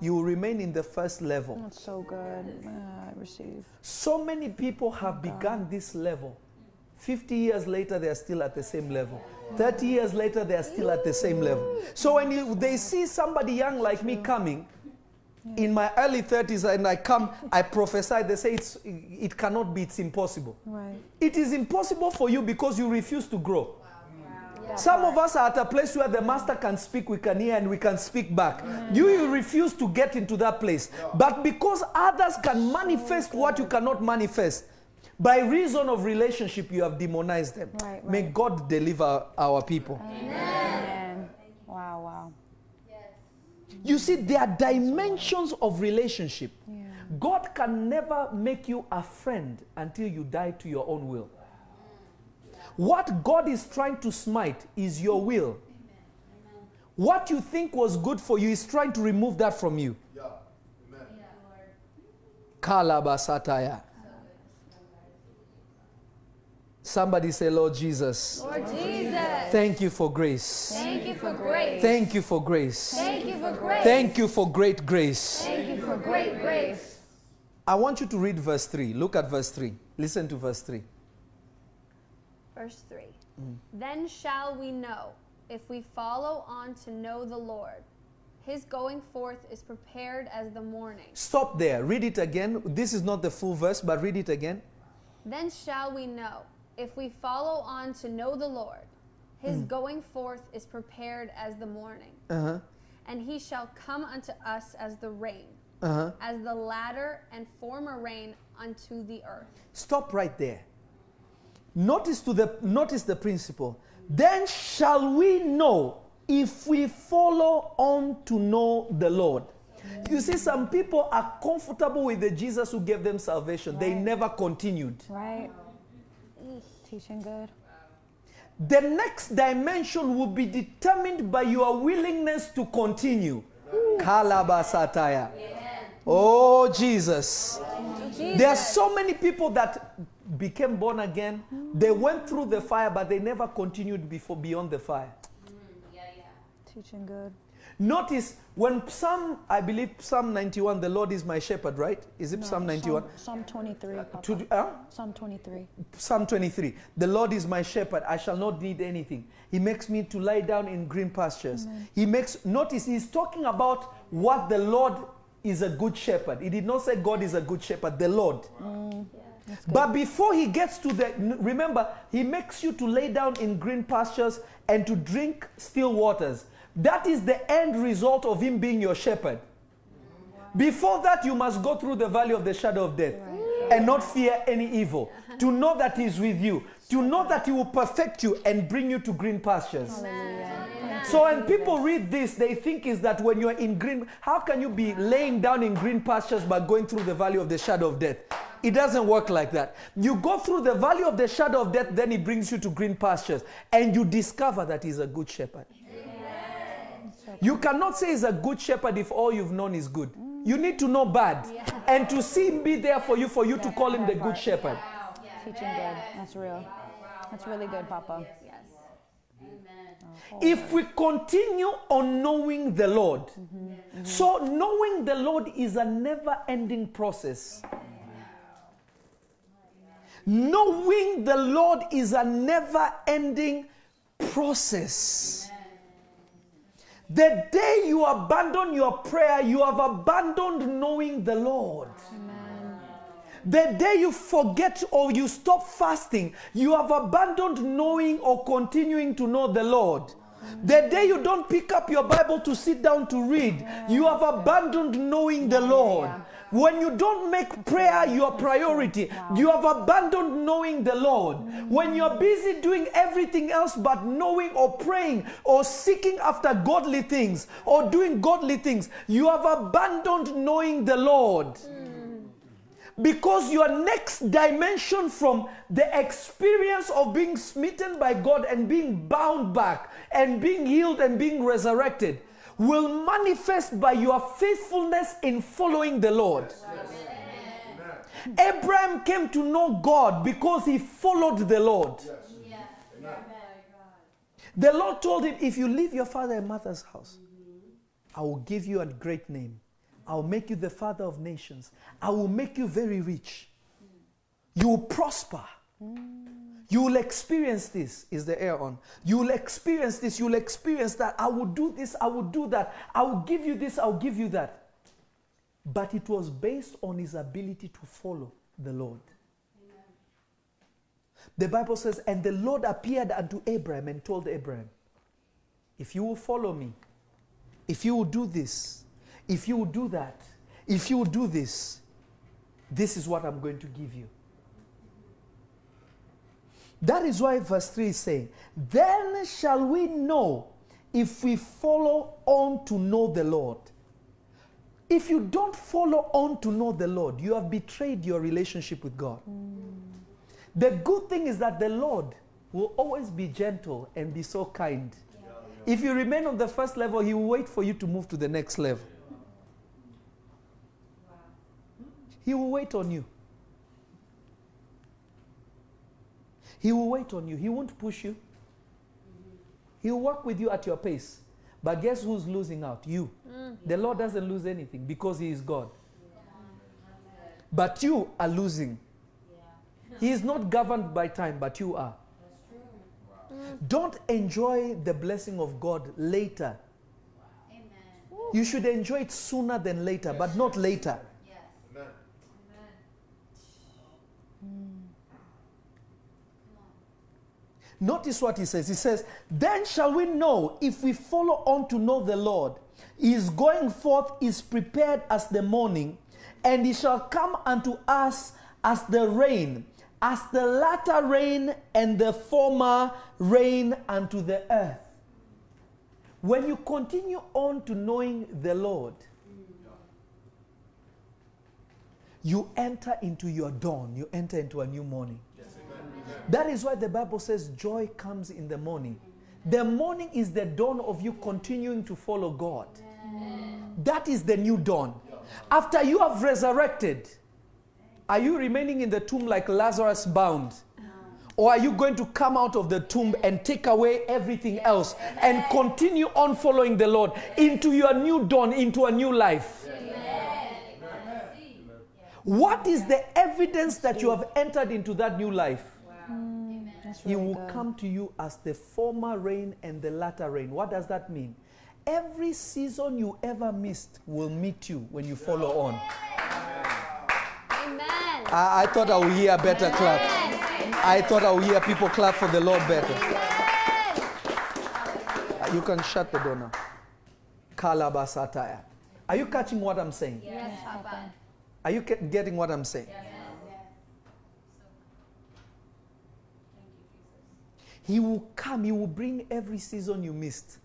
you will remain in the first level. That's so good. Ah, I receive. So many people have begun this level. 50 years later, they are still at the same level. 30 years later, they are still at the same level. So when you, they see somebody young like me coming, in my early 30s, and I come, I prophesy, they say it's, it cannot be, it's impossible. Right. It is impossible for you because you refuse to grow. Some of us are at a place where the master can speak, we can hear, and we can speak back. You, you refuse to get into that place. But because others can manifest what you cannot manifest, by reason of relationship, you have demonized them. Right, May. God deliver our people. Amen. Wow, wow. You see, there are dimensions of relationship. Yeah. God can never make you a friend until you die to your own will. What God is trying to smite is your will. What you think was good for you is trying to remove that from you. Yeah. Amen. Kalabasataya. Somebody say, Lord Jesus, Lord Jesus. thank you for grace. Thank you for grace. Thank you for grace. Thank you for grace. Thank you for great grace. Thank you for great grace. I want you to read verse 3. Look at verse 3. Listen to verse 3. Verse 3. Then shall we know if we follow on to know the Lord. His going forth is prepared as the morning. Stop there. Read it again. This is not the full verse, but read it again. Then shall we know if we follow on to know the Lord. His going forth is prepared as the morning, Uh-huh. and he shall come unto us as the rain, Uh-huh. as the latter and former rain unto the earth. Stop right there. Notice to the notice the principle. Then shall we know if we follow on to know the Lord. You see, some people are comfortable with the Jesus who gave them salvation. They never continued. Right? Teaching good. The next dimension will be determined by your willingness to continue. Kalabasataya. Oh, oh, Jesus. There are so many people that became born again. They went through the fire, but they never continued before beyond the fire. Yeah, yeah. Teaching good. Notice when Psalm, I believe Psalm 91, the Lord is my shepherd, right? Is it No, Psalm 91? Psalm, Psalm 23. Papa. To, uh, Psalm 23. Psalm 23. The Lord is my shepherd. I shall not need anything. He makes me to lie down in green pastures. He makes, notice he's talking about what the Lord is a good shepherd. He did not say God is a good shepherd, the Lord. But before he gets to the, remember, he makes you to lay down in green pastures and to drink still waters. That is the end result of him being your shepherd. Before that, you must go through the valley of the shadow of death and not fear any evil. To know that He is with you, to know that He will perfect you and bring you to green pastures. So when people read this, they think is that when you are in green, how can you be laying down in green pastures but going through the valley of the shadow of death? It doesn't work like that. You go through the valley of the shadow of death, then He brings you to green pastures, and you discover that He's a good shepherd. You cannot say he's a good shepherd if all you've known is good. You need to know bad. And to see him be there for you, for you to call him the good shepherd. Teaching good. That's real. That's really good, Papa. If we continue on knowing the Lord, so knowing the Lord is a never ending process. Knowing the Lord is a never ending process. The day you abandon your prayer, you have abandoned knowing the Lord. The day you forget or you stop fasting, you have abandoned knowing or continuing to know the Lord. The day you don't pick up your Bible to sit down to read, you have abandoned knowing the Lord. When you don't make prayer your priority, you have abandoned knowing the Lord. When you're busy doing everything else but knowing or praying or seeking after godly things or doing godly things, you have abandoned knowing the Lord. Because your next dimension from the experience of being smitten by God and being bound back and being healed and being resurrected will manifest by your faithfulness in following the Lord. Abraham came to know God because he followed the Lord. The Lord told him, If you leave your father and mother's house, I will give you a great name. I will make you the father of nations. I will make you very rich. You will prosper. You will experience this. Is the air on? You will experience this. You will experience that. I will do this. I will do that. I will give you this. I will give you that. But it was based on his ability to follow the Lord. The Bible says, And the Lord appeared unto Abraham and told Abraham, If you will follow me, if you will do this, if you do that, if you do this, this is what I'm going to give you. That is why verse 3 is saying, Then shall we know if we follow on to know the Lord. If you don't follow on to know the Lord, you have betrayed your relationship with God. Mm. The good thing is that the Lord will always be gentle and be so kind. If you remain on the first level, He will wait for you to move to the next level. He will wait on you. He will wait on you. He won't push you. He will work with you at your pace. But guess who's losing out? You. Mm. The Lord doesn't lose anything because He is God. But you are losing. He is not governed by time, but you are. Don't enjoy the blessing of God later. You should enjoy it sooner than later, but not later. Notice what he says. He says, Then shall we know if we follow on to know the Lord. His going forth is prepared as the morning, and he shall come unto us as the rain, as the latter rain and the former rain unto the earth. When you continue on to knowing the Lord, you enter into your dawn, you enter into a new morning. That is why the Bible says joy comes in the morning. The morning is the dawn of you continuing to follow God. That is the new dawn. After you have resurrected, are you remaining in the tomb like Lazarus bound? Or are you going to come out of the tomb and take away everything else and continue on following the Lord into your new dawn, into a new life? What is the evidence that you have entered into that new life? That's He will good. come to you as the former rain and the latter rain. What does that mean? Every season you ever missed will meet you when you follow on. Amen. I, I thought I would hear a better clap. I thought I would hear people clap for the Lord better. Uh, You can shut the door now. Kalabasataya. Are you catching what I'm saying? Yes, Papa. Are you get- getting what I'm saying? He will come, He will bring every season you missed.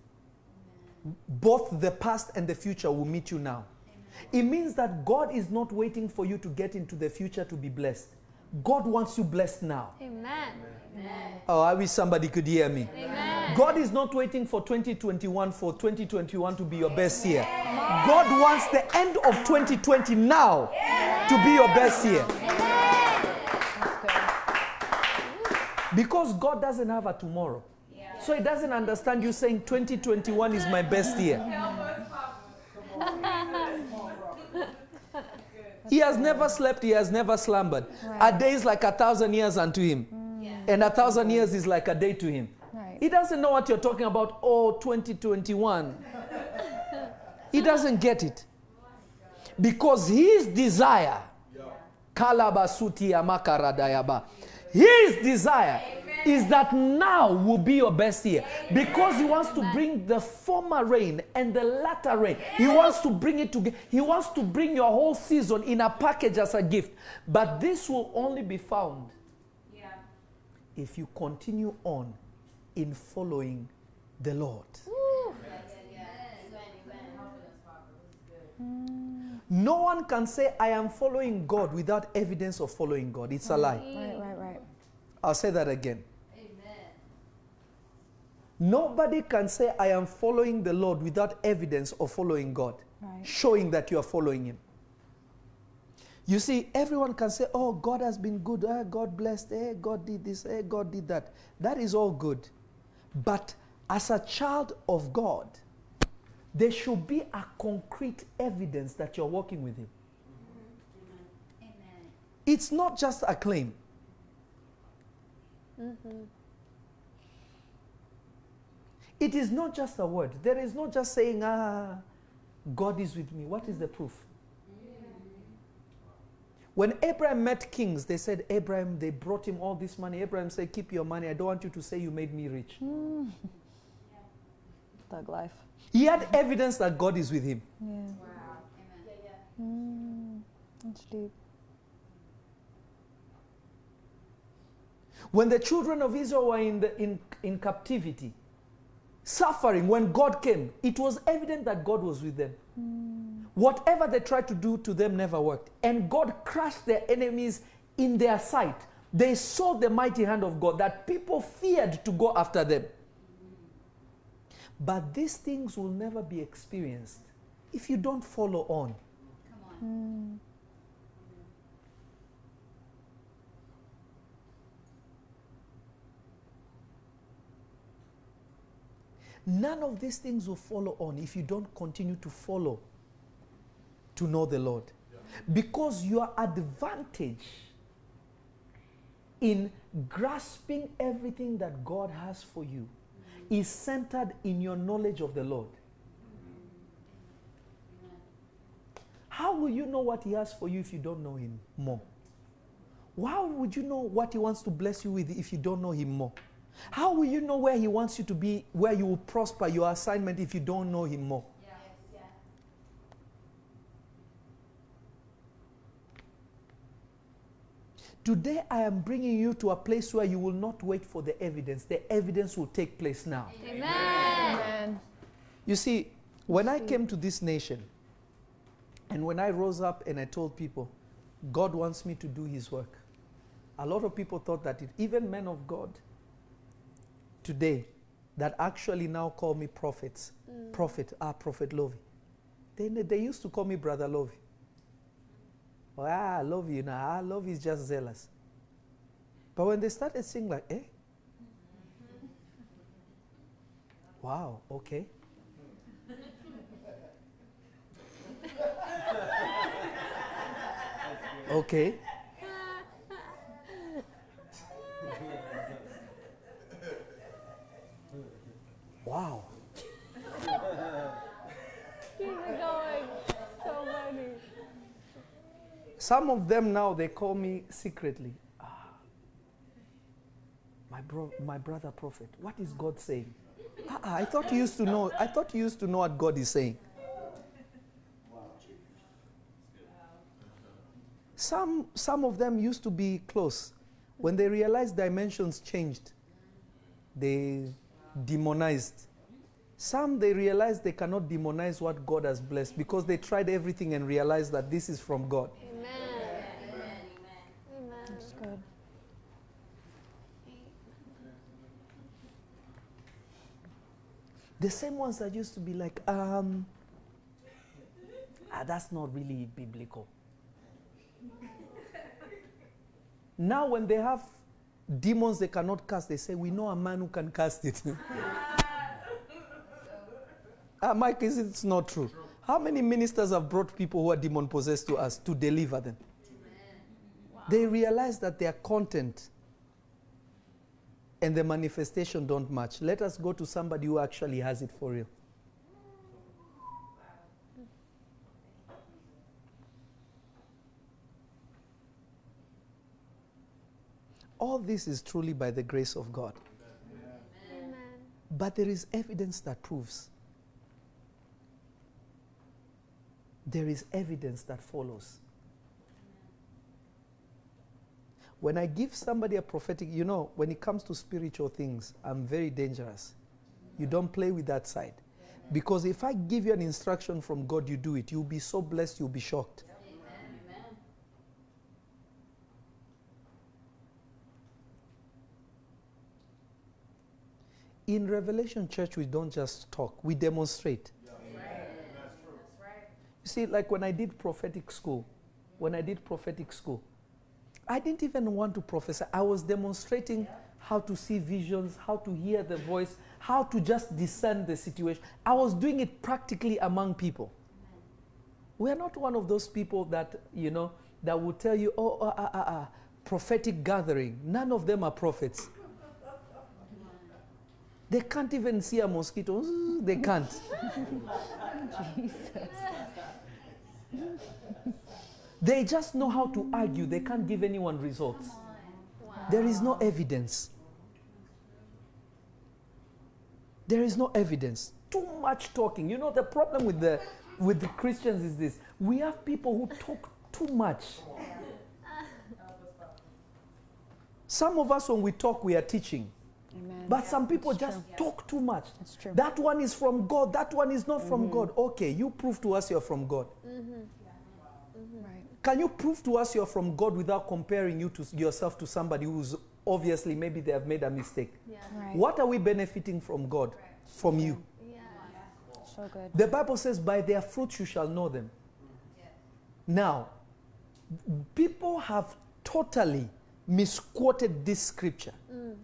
Both the past and the future will meet you now. It means that God is not waiting for you to get into the future to be blessed. God wants you blessed now. Amen. Oh, I wish somebody could hear me. Amen. God is not waiting for 2021 for 2021 to be your best year. God wants the end of 2020 now to be your best year. Because God doesn't have a tomorrow. So He doesn't understand you saying 2021 is my best year. He has never slept, he has never slumbered. A day is like a thousand years unto him, and a thousand years is like a day to him. Right. He doesn't know what you're talking about. Oh, 2021. he doesn't get it. Because his desire, Kalabasuti Amakaradayaba, his desire is that now will be your best year. Because he wants to bring the former rain and the latter rain. He wants to bring it together. He wants to bring your whole season in a package as a gift. But this will only be found if you continue on in following the Lord. No one can say, I am following God without evidence of following God. It's a lie. Right, right, right. I'll say that again. Nobody can say, I am following the Lord without evidence of following God, Right. showing that you are following Him. You see, everyone can say, Oh, God has been good. Eh, God blessed. Eh, God did this. Eh, God did that. That is all good. But as a child of God, there should be a concrete evidence that you're walking with Him. It's not just a claim. It is not just a word. There is not just saying, ah, God is with me. What is the proof? When Abraham met kings, they said, Abraham, they brought him all this money. Abraham said, Keep your money. I don't want you to say you made me rich. Thug life. He had evidence that God is with him. Yeah. Wow. Amen. Mm, that's deep. When the children of Israel were in, the, in, in captivity, suffering, when God came, it was evident that God was with them. Hmm. Whatever they tried to do to them never worked. And God crushed their enemies in their sight. They saw the mighty hand of God that people feared to go after them. But these things will never be experienced if you don't follow on. Come on. Hmm. None of these things will follow on if you don't continue to follow to know the Lord. Because your advantage in grasping everything that God has for you is centered in your knowledge of the Lord. How will you know what He has for you if you don't know Him more? How would you know what He wants to bless you with if you don't know Him more? How will you know where He wants you to be, where you will prosper your assignment if you don't know Him more? Yes, yeah. Today, I am bringing you to a place where you will not wait for the evidence. The evidence will take place now. Amen. Amen. You see, when I came to this nation, and when I rose up and I told people, God wants me to do His work, a lot of people thought that it, even men of God today that actually now call me prophets, prophet, ah, Prophet Lovy, they, they used to call me Brother Lovy. Oh, ah, I love you now. Ah, love is just zealous. But when they started saying like, eh? Wow, okay. okay. Wow. Keep it going. So funny. Some of them now they call me secretly. Ah, my bro, my brother prophet. What is God saying? Ah, ah, I thought you used to know. I thought you used to know what God is saying. Some some of them used to be close. When they realized dimensions changed, they demonized. Some they realize they cannot demonize what God has blessed because they tried everything and realized that this is from God. Amen. Amen. Amen. That's good. The same ones that used to be like, um, ah, that's not really biblical. now, when they have demons they cannot cast, they say, We know a man who can cast it. ah, Mike, is it not true? How many ministers have brought people who are demon possessed to us to deliver them? They realize that their content and the manifestation don't match. Let us go to somebody who actually has it for real. All this is truly by the grace of God. Amen. But there is evidence that proves. There is evidence that follows. When I give somebody a prophetic, you know, when it comes to spiritual things, I'm very dangerous. You don't play with that side. Because if I give you an instruction from God, you do it, you'll be so blessed, you'll be shocked. In Revelation Church, we don't just talk, we demonstrate. Right. You see, like when I did prophetic school, when I did prophetic school, I didn't even want to prophesy. I was demonstrating how to see visions, how to hear the voice, how to just discern the situation. I was doing it practically among people. We are not one of those people that, you know, that will tell you, oh, ah, ah, ah, ah, prophetic gathering. None of them are prophets. They can't even see a mosquito. They can't. Jesus. They just know how to argue, they can't give anyone results. There is no evidence. There is no evidence. Too much talking. You know, the problem with the, with the Christians is this we have people who talk too much. Some of us, when we talk, we are teaching. Amen. But some people That's just talk too much. That's true. That one is from God. That one is not from mm-hmm. God. Okay, you prove to us you're from God. Mm-hmm. Right. Can you prove to us you're from God without comparing you to yourself to somebody who's obviously maybe they have made a mistake? Yeah. Right. What are we benefiting from God? From you. Yeah. So good. The Bible says, by their fruits you shall know them. Now, people have totally misquoted this scripture. Mm.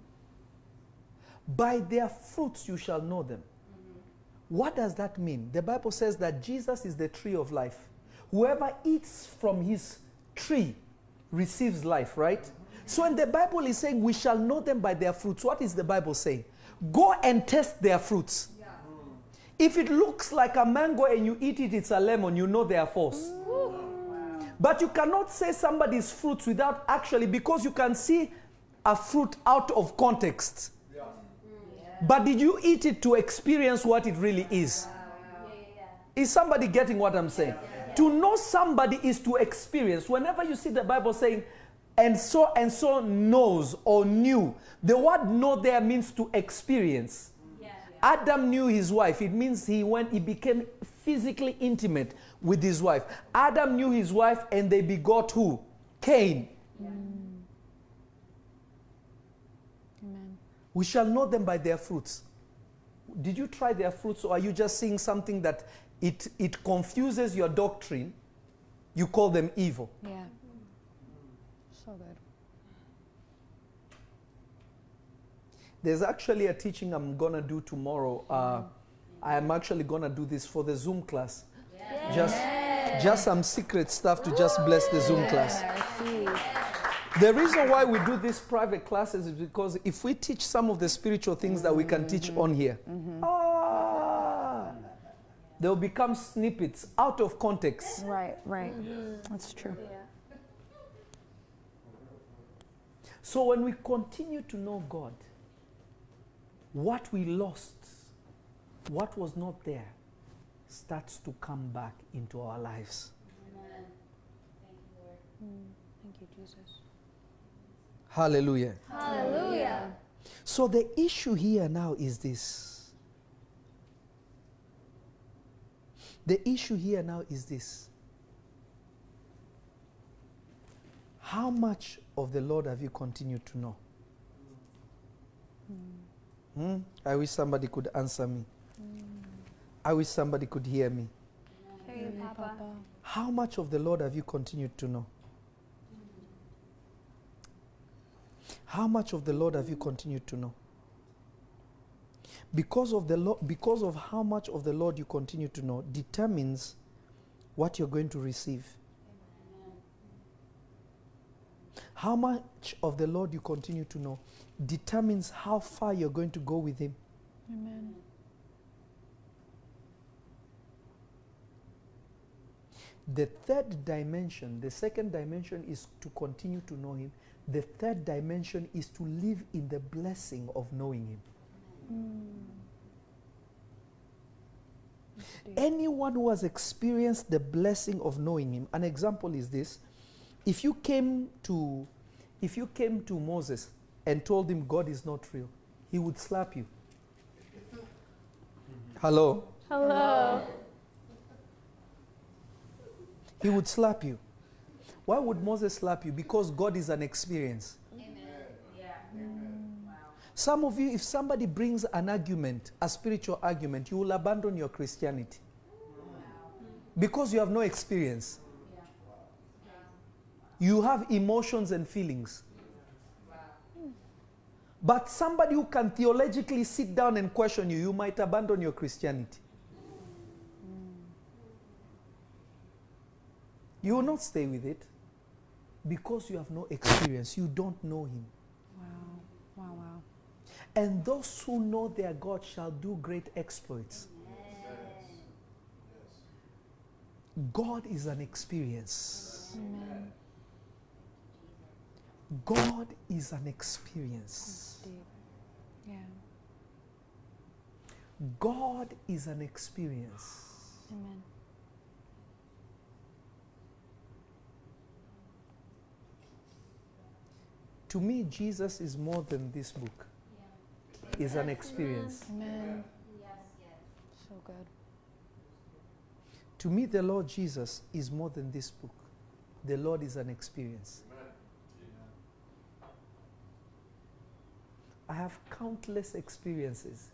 By their fruits you shall know them. What does that mean? The Bible says that Jesus is the tree of life. Whoever eats from his tree receives life, right? So when the Bible is saying we shall know them by their fruits, what is the Bible saying? Go and test their fruits. If it looks like a mango and you eat it, it's a lemon, you know they are false. But you cannot say somebody's fruits without actually, because you can see a fruit out of context. But did you eat it to experience what it really is? Is somebody getting what I'm saying? To know somebody is to experience. Whenever you see the Bible saying, and so and so knows or knew, the word know there means to experience. Adam knew his wife. It means he went, he became physically intimate with his wife. Adam knew his wife and they begot who? Cain. Amen. We shall know them by their fruits. Did you try their fruits or are you just seeing something that it, it confuses your doctrine? You call them evil. Yeah. So good. There's actually a teaching I'm going to do tomorrow. Uh, I am actually going to do this for the Zoom class. Just, just some secret stuff to just bless the Zoom class. The reason why we do these private classes is because if we teach some of the spiritual things that we can teach on here, ah, they'll become snippets out of context. Right, right. That's true. So when we continue to know God, what we lost, what was not there, starts to come back into our lives. Amen. Thank you, Jesus. Hallelujah. Hallelujah. So the issue here now is this. The issue here now is this. How much of the Lord have you continued to know? Hmm? I wish somebody could answer me. I wish somebody could hear me. Hear you, Papa. How much of the Lord have you continued to know? How much of the Lord have you continued to know? Because of the Lo- because of how much of the Lord you continue to know determines what you're going to receive. How much of the Lord you continue to know determines how far you're going to go with him. Amen. The third dimension, the second dimension is to continue to know Him. The third dimension is to live in the blessing of knowing Him. Mm. Anyone who has experienced the blessing of knowing Him, an example is this: if you came to, if you came to Moses and told him God is not real, he would slap you. Hello. Hello. He would slap you. Why would Moses slap you? Because God is an experience. Some of you, if somebody brings an argument, a spiritual argument, you will abandon your Christianity. Because you have no experience. You have emotions and feelings. But somebody who can theologically sit down and question you, you might abandon your Christianity. You will not stay with it because you have no experience. You don't know Him. Wow. Wow, wow. And those who know their God shall do great exploits. God is an experience. Amen. God is an experience. Yeah. God is an experience. Amen. To me, Jesus is more than this book. Is an experience. Amen. Yes, yes. So good. To me, the Lord Jesus is more than this book. The Lord is an experience. I have countless experiences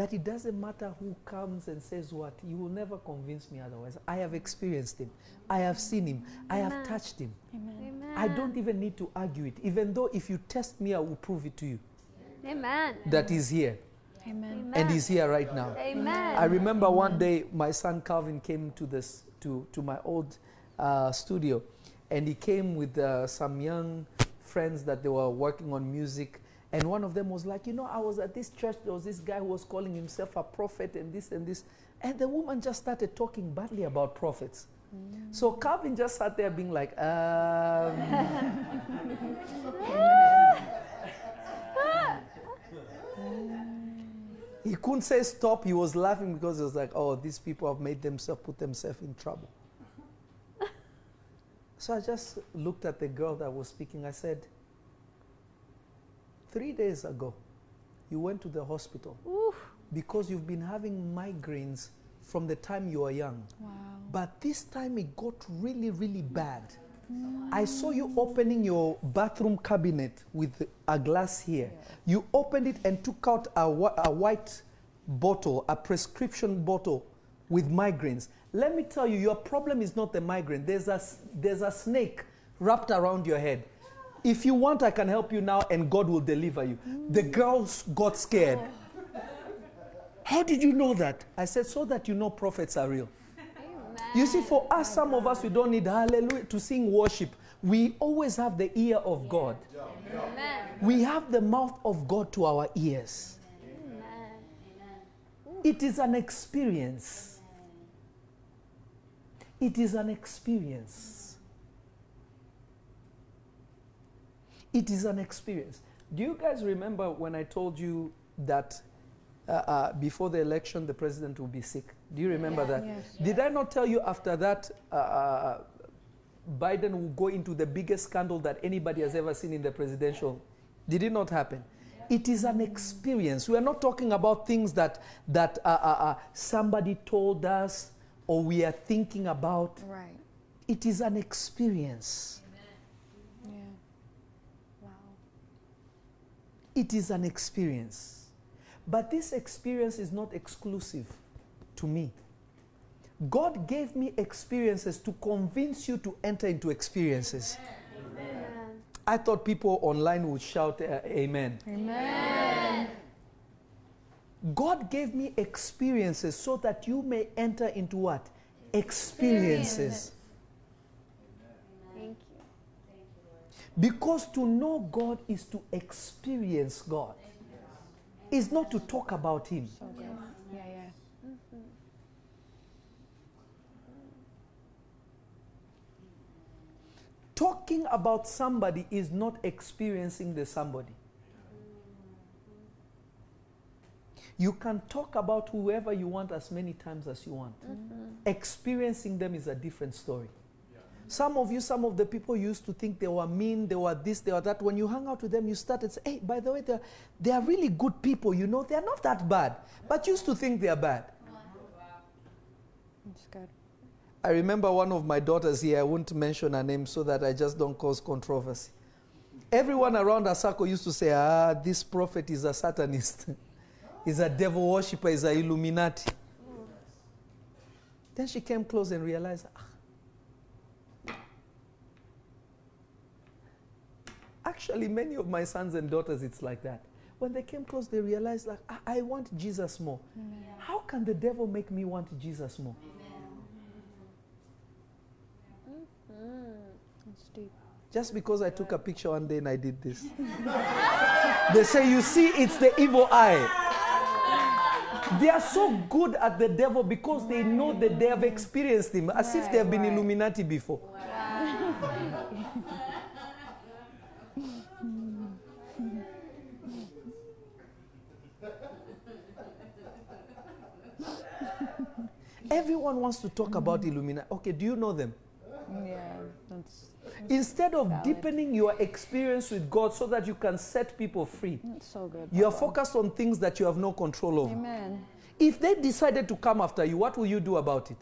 that it doesn't matter who comes and says what, you will never convince me otherwise. I have experienced him, I have seen him, I have touched him. Amen. Amen. I don't even need to argue it, even though if you test me, I will prove it to you Amen. that he's here Amen. Amen. and he's here right now. Amen. I remember one day my son Calvin came to this to, to my old uh, studio, and he came with uh, some young friends that they were working on music. And one of them was like, you know, I was at this church. There was this guy who was calling himself a prophet and this and this. And the woman just started talking badly about prophets. So Calvin just sat there being like, um, he couldn't say stop. He was laughing because he was like, oh, these people have made themselves put themselves in trouble. so I just looked at the girl that was speaking. I said, three days ago, you went to the hospital Oof. because you've been having migraines from the time you were young. Wow. But this time it got really, really bad. I saw you opening your bathroom cabinet with a glass here. You opened it and took out a, a white bottle, a prescription bottle with migraines. Let me tell you, your problem is not the migraine. There's a, there's a snake wrapped around your head. If you want, I can help you now and God will deliver you. The mm. girls got scared. How did you know that? I said, so that you know prophets are real. You see, for us, some of us, we don't need hallelujah to sing worship. We always have the ear of God. Amen. We have the mouth of God to our ears. Amen. It is an experience. It is an experience. It is an experience. Do you guys remember when I told you that uh, uh, before the election the president will be sick? Do you remember that? Yes. Did I not tell you after that uh, uh, Biden will go into the biggest scandal that anybody has ever seen in the presidential? Did it not happen? It is an experience. We are not talking about things that that uh, uh, uh, somebody told us or we are thinking about. Right. It is an experience. Yeah. Wow. It is an experience. But this experience is not exclusive to me. God gave me experiences to convince you to enter into experiences. Amen. I thought people online would shout uh, amen. Amen. God gave me experiences so that you may enter into what? Experiences. Thank you. Because to know God is to experience God. Is not to talk about Him. So good. Yeah, yeah. Mm-hmm. Talking about somebody is not experiencing the somebody. You can talk about whoever you want as many times as you want. Mm-hmm. Experiencing them is a different story. Some of you, some of the people used to think they were mean, they were this, they were that. When you hang out with them, you started say, hey, by the way, they're, they are really good people, you know, they're not that bad. But used to think they are bad. Good. I remember one of my daughters here, I won't mention her name so that I just don't cause controversy. Everyone around her circle used to say, ah, this prophet is a Satanist. he's a devil worshiper, he's a Illuminati. Then she came close and realized, ah, actually, many of my sons and daughters, it's like that. When they came close, they realized, like, I, I want Jesus more. How can the devil make me want Jesus more? Mm-hmm. That's deep. Just because I took a picture one day and I did this. they say, you see, it's the evil eye. They are so good at the devil because they know that they have experienced him, as if they have been Right, right. Illuminati before. Everyone wants to talk about mm. Illuminati. Okay, do you know them? Yeah, that's, Instead of Valid. deepening your experience with God so that you can set people free, that's so good. you are focused on things that you have no control over. Amen. If they decided to come after you, what will you do about it?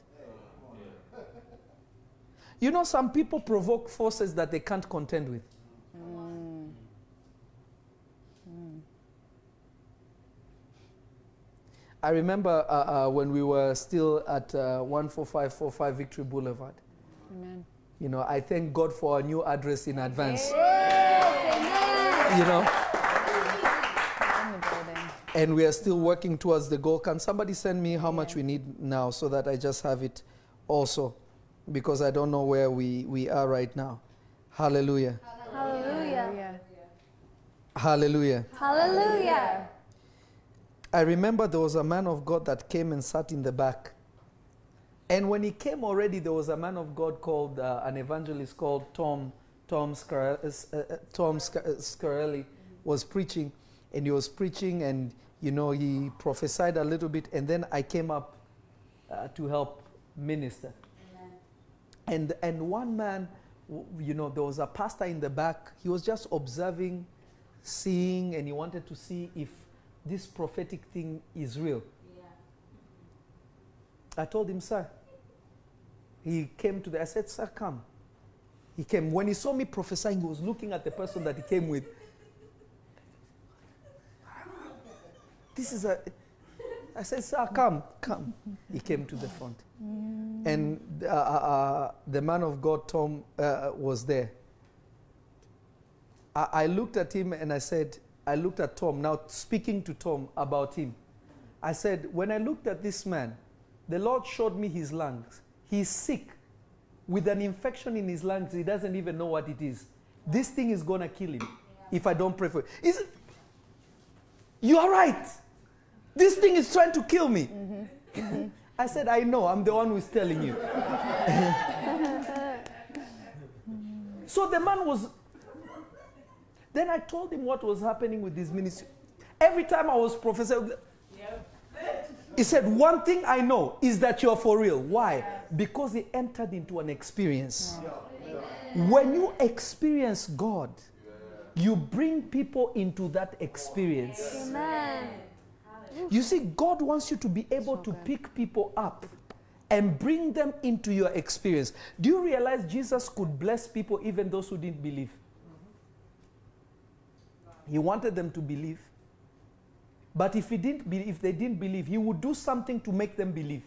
You know, some people provoke forces that they can't contend with. I remember uh, uh, when we were still at uh, 14545 Victory Boulevard. Amen. You know, I thank God for our new address in advance. Amen. You know, In and we are still working towards the goal. Can somebody send me how much we need now so that I just have it also? Because I don't know where we, we are right now. Hallelujah. Hallelujah. Yeah. Hallelujah. Hallelujah. I remember there was a man of God that came and sat in the back. And when he came already, there was a man of God called, uh, an evangelist called Tom, Tom, Scar- uh, uh, Tom Scar- uh, Scarrella was preaching. And he was preaching and, you know, he prophesied a little bit. And then I came up uh, to help minister. And, and one man, you know, there was a pastor in the back. He was just observing, seeing, and he wanted to see if this prophetic thing is real. I told him, sir. He came to the, I said, sir, come. He came. When he saw me prophesying, he was looking at the person that he came with. This is a, I said, sir, come, come. He came to the front. And uh, uh, uh, the man of God, Tom, uh, was there. I, I looked at him and I said, I looked at Tom, now speaking to Tom about him. I said, when I looked at this man, the Lord showed me his lungs. He's sick with an infection in his lungs. He doesn't even know what it is. This thing is going to kill him if I don't pray for it. Is it? You are right. This thing is trying to kill me. I said, I know. I'm the one who's telling you. so the man was. Then I told him what was happening with this ministry. Every time I was prophesying, he said, One thing I know is that you're for real. Why? Because he entered into an experience. When you experience God, you bring people into that experience. Amen. You see, God wants you to be able So to good. pick people up and bring them into your experience. Do you realize Jesus could bless people, even those who didn't believe? He wanted them to believe. But if, he didn't be, if they didn't believe, he would do something to make them believe.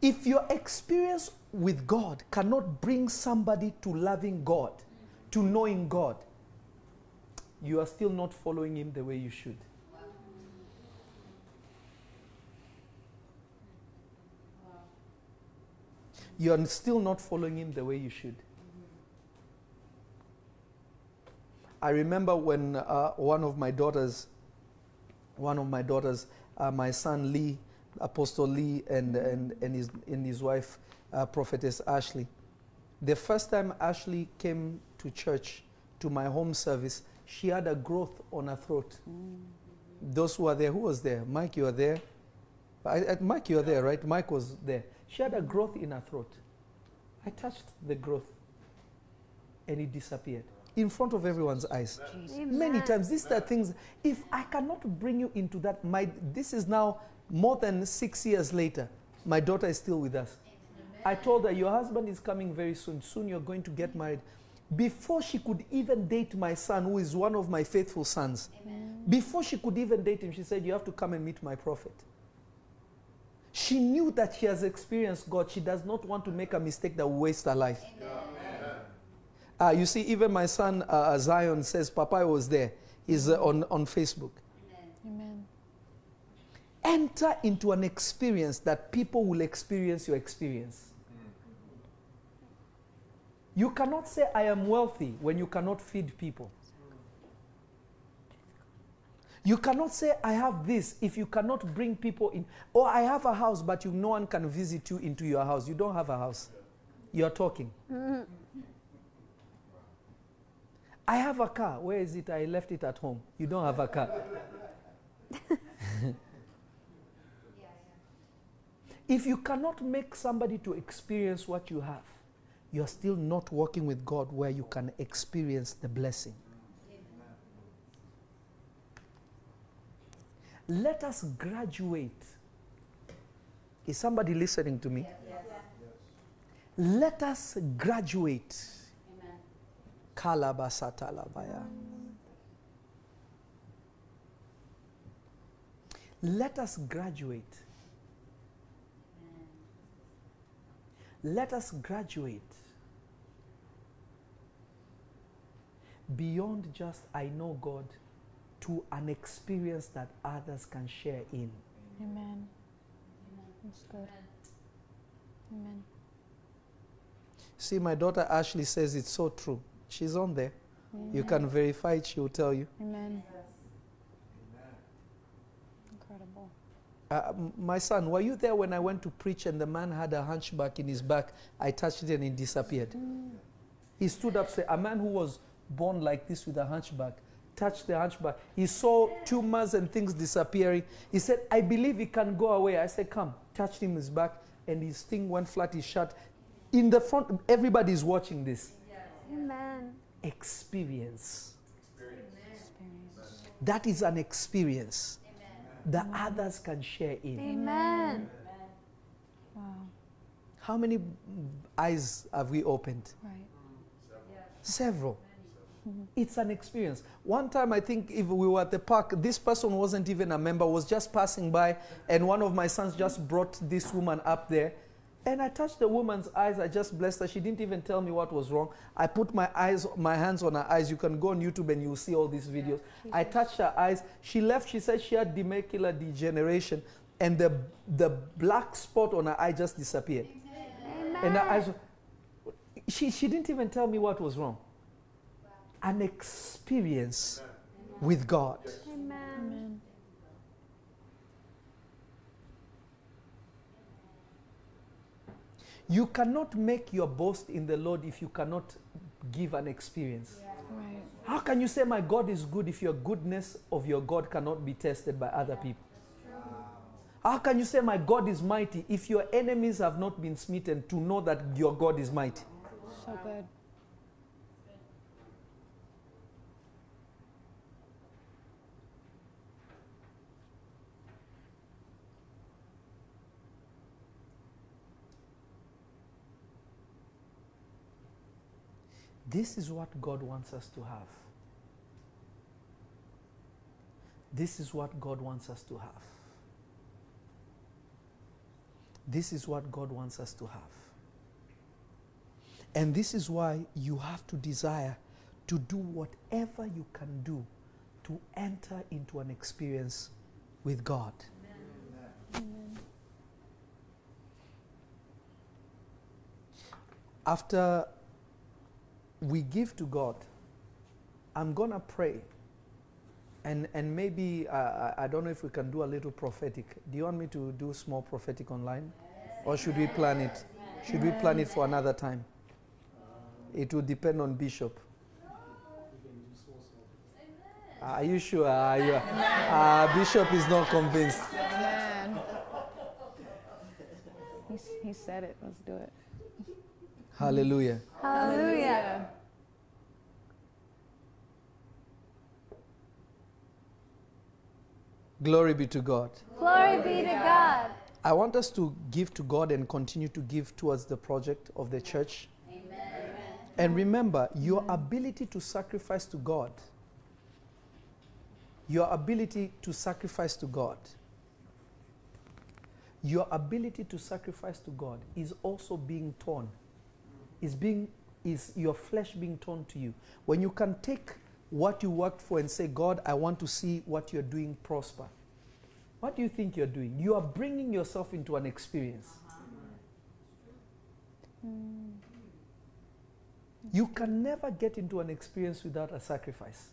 If your experience with God cannot bring somebody to loving God, to knowing God, you are still not following Him the way you should. You are still not following Him the way you should. I remember when uh, one of my daughters, one of my daughters, uh, my son Lee, Apostle Lee, and, and, and, his, and his wife, uh, Prophetess Ashley. The first time Ashley came to church, to my home service, she had a growth on her throat. Those who are there, who was there? Mike, you are there? I, I, Mike, you are there, right? Mike was there. She had a growth in her throat. I touched the growth and it disappeared in front of everyone's eyes. Many times, these are things, if I cannot bring you into that, my, this is now more than six years later, my daughter is still with us. I told her, Your husband is coming very soon. Soon you're going to get married. Before she could even date my son, who is one of my faithful sons, before she could even date him, she said, You have to come and meet my prophet. She knew that she has experienced God. She does not want to make a mistake that will waste her life. Uh, you see, even my son uh, Zion says, Papa I was there. He's uh, on, on Facebook. Amen. Enter into an experience that people will experience your experience. You cannot say, I am wealthy when you cannot feed people. You cannot say, I have this if you cannot bring people in. Or I have a house, but you, no one can visit you into your house. You don't have a house. You're talking. I have a car. Where is it? I left it at home. You don't have a car. If you cannot make somebody to experience what you have, you're still not working with God where you can experience the blessing. Let us graduate. Is somebody listening to me? Let us graduate. Amen. Kalabasatalabaya. Let us graduate. Let us graduate beyond just I know God to an experience that others can share in. Amen. That's good. Amen. See, my daughter Ashley says it's so true. She's on there. You can verify it, she will tell you. Amen. Incredible. Uh, my son, were you there when I went to preach and the man had a hunchback in his back? I touched it and it disappeared. He stood up, said, A man who was born like this with a hunchback touched the hunchback. He saw tumors and things disappearing. He said, I believe it can go away. I said, Come. Touched him his back and his thing went flat, he shut. In the front, everybody's watching this. Amen. Experience. Experience. That is an experience that others can share in. Amen. Wow. How many eyes have we opened? Right. Several. Mm-hmm. It's an experience. One time, I think if we were at the park, this person wasn't even a member, was just passing by, and one of my sons just brought this woman up there. And I touched the woman's eyes. I just blessed her. She didn't even tell me what was wrong. I put my eyes, my hands on her eyes. You can go on YouTube and you'll see all these videos. I touched her eyes. She left. She said she had macular degeneration, and the the black spot on her eye just disappeared. And her eyes. She she didn't even tell me what was wrong. An experience with God. Amen. Amen. You cannot make your boast in the Lord if you cannot give an experience. Right. How can you say, My God is good, if your goodness of your God cannot be tested by other people? How can you say, My God is mighty, if your enemies have not been smitten to know that your God is mighty? So good. This is what God wants us to have. This is what God wants us to have. This is what God wants us to have. And this is why you have to desire to do whatever you can do to enter into an experience with God. After we give to God, I'm going to pray. And, and maybe, uh, I, don't know if we can do a little prophetic. Do you want me to do small prophetic online? Or should we plan it? Should we plan it for another time? It will depend on Bishop. Are you sure? Are you, uh, Bishop is not convinced. He, he said it. Let's do it. Hallelujah. Hallelujah. Glory be to God. Glory be to God. I want us to give to God and continue to give towards the project of the church. Amen. And remember, your ability to sacrifice to God, your ability to sacrifice to God, your ability to sacrifice to God is also being torn. Is being is your flesh being torn to you. When you can take what you worked for and say, God, I want to see what you're doing prosper. What do you think you're doing? You are bringing yourself into an experience. Mm. You can never get into an experience without a sacrifice.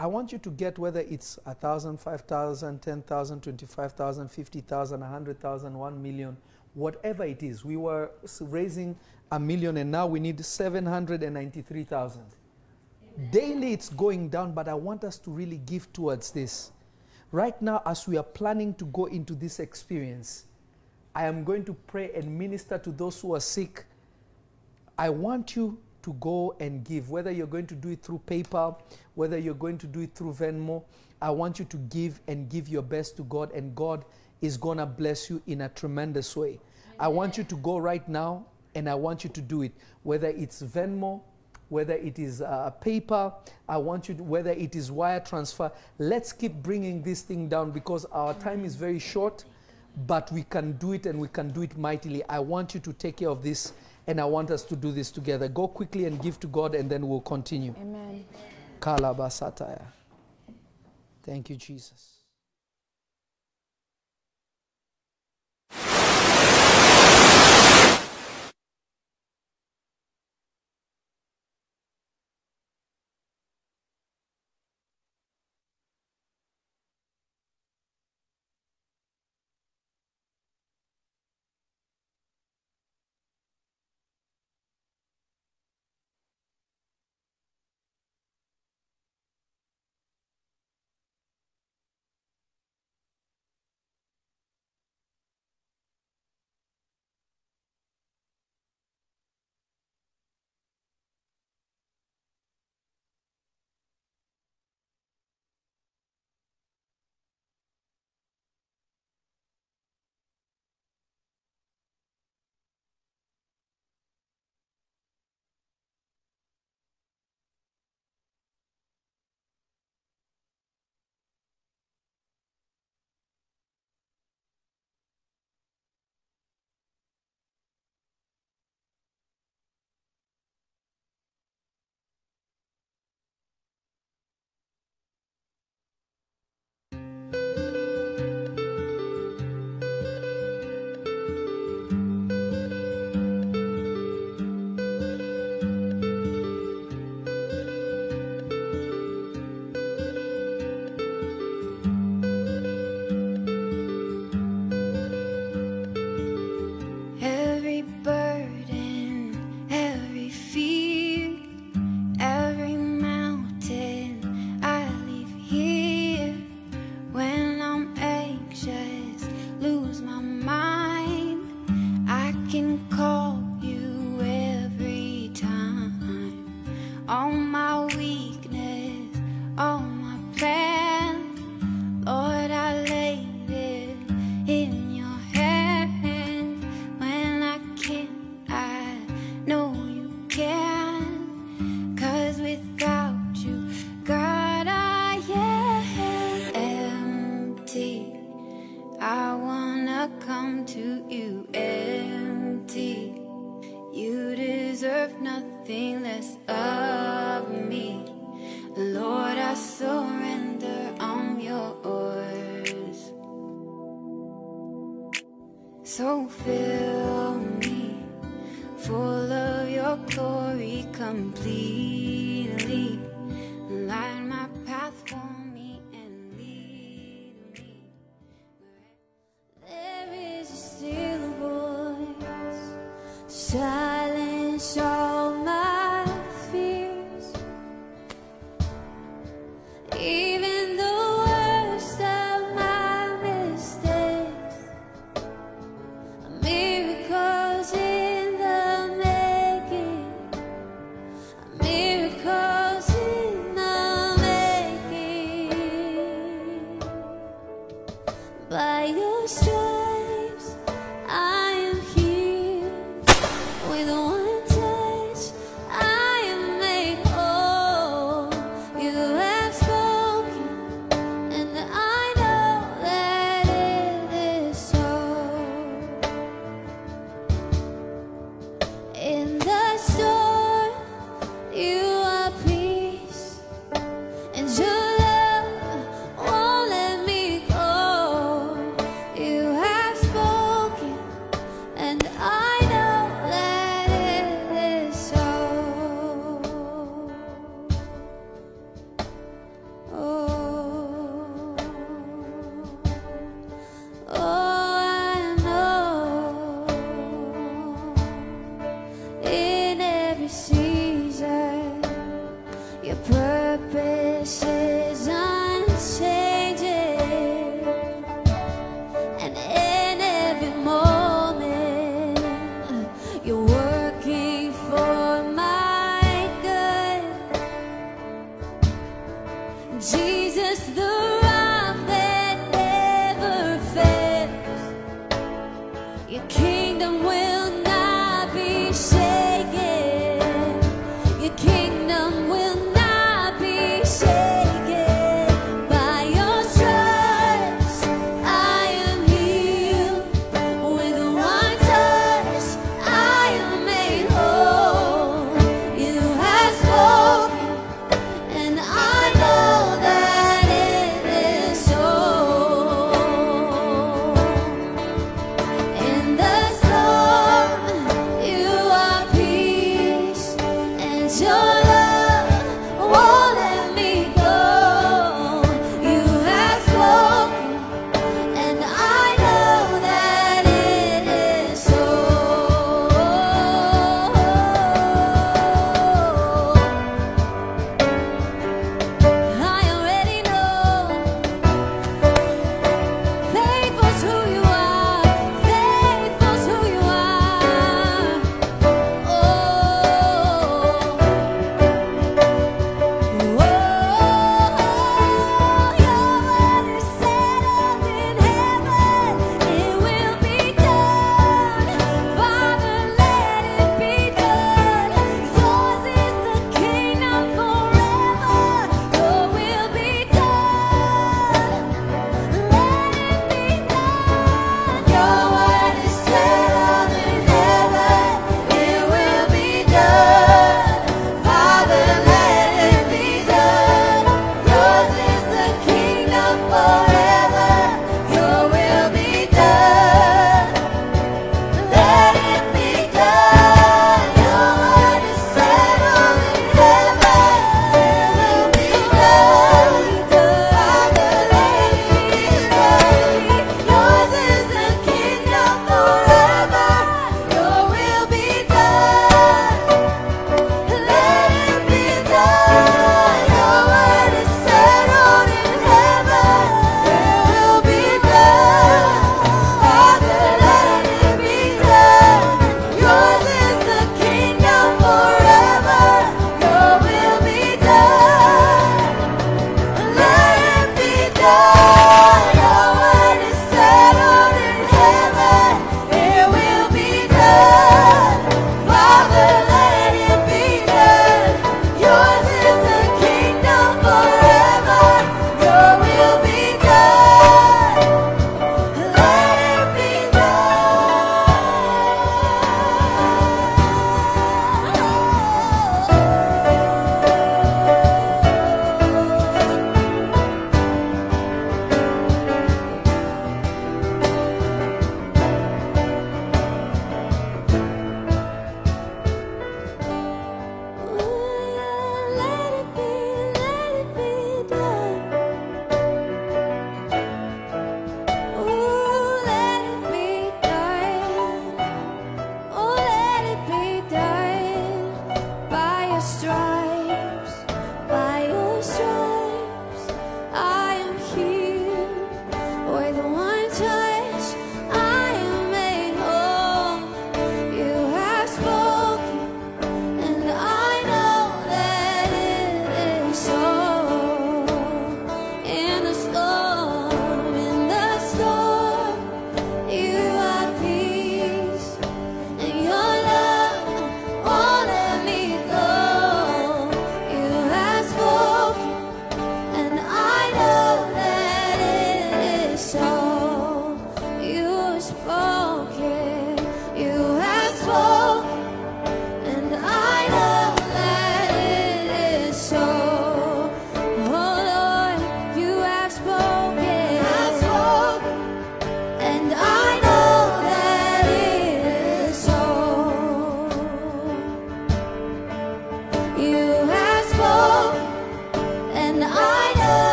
I want you to get whether it's a thousand, five thousand, ten thousand, twenty-five thousand, fifty thousand, a hundred thousand, one million, whatever it is. We were raising a million and now we need seven hundred and ninety-three thousand. Daily it's going down, but I want us to really give towards this. Right now, as we are planning to go into this experience, I am going to pray and minister to those who are sick. I want you to go and give, whether you're going to do it through PayPal, whether you're going to do it through Venmo. I want you to give and give your best to God, and God is going to bless you in a tremendous way. I want you to go right now, and I want you to do it, whether it's Venmo, whether it is uh, PayPal, I want you to, whether it is wire transfer. Let's keep bringing this thing down because our time is very short, but we can do it and we can do it mightily. I want you to take care of this and I want us to do this together. Go quickly and give to God and then we'll continue. Amen. Kalabasataya. Thank you, Jesus.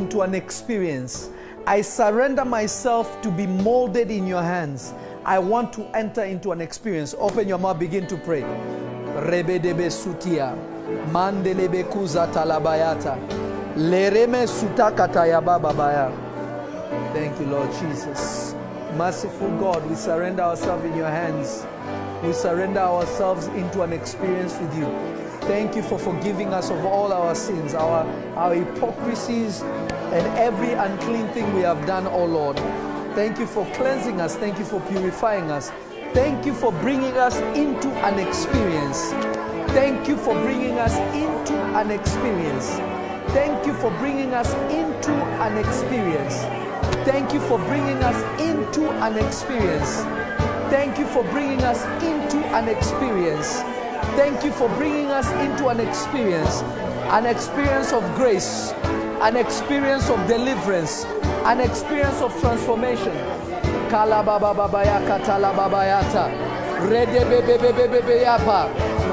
Into an experience. I surrender myself to be molded in your hands. I want to enter into an experience. Open your mouth, begin to pray. Rebedebe sutia, mandelebe kuza talabayata, lereme sutakataya bababaya. Thank you, Lord Jesus. Merciful God, we surrender ourselves in your hands. We surrender ourselves into an experience with you. Thank you for forgiving us of all our sins, our, our hypocrisies, and every unclean thing we have done, oh Lord. Thank you for cleansing us. Thank you for purifying us. Thank you for bringing us into an experience. Thank you for bringing us into an experience. Thank you for bringing us into an experience. Thank you for bringing us into an experience. Thank you for bringing us into an experience. Thank you for bringing us into an experience, an experience of grace, an experience of deliverance, an experience of transformation.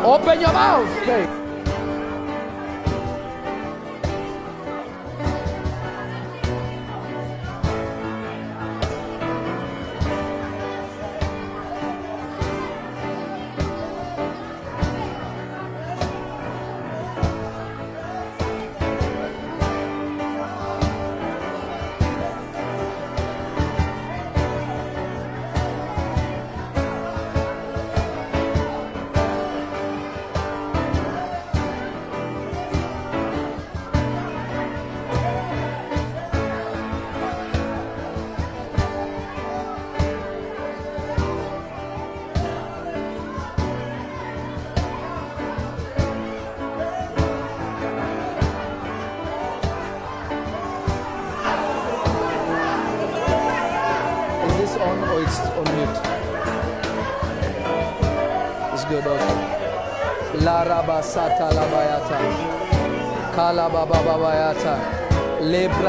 Open your mouth. Pray.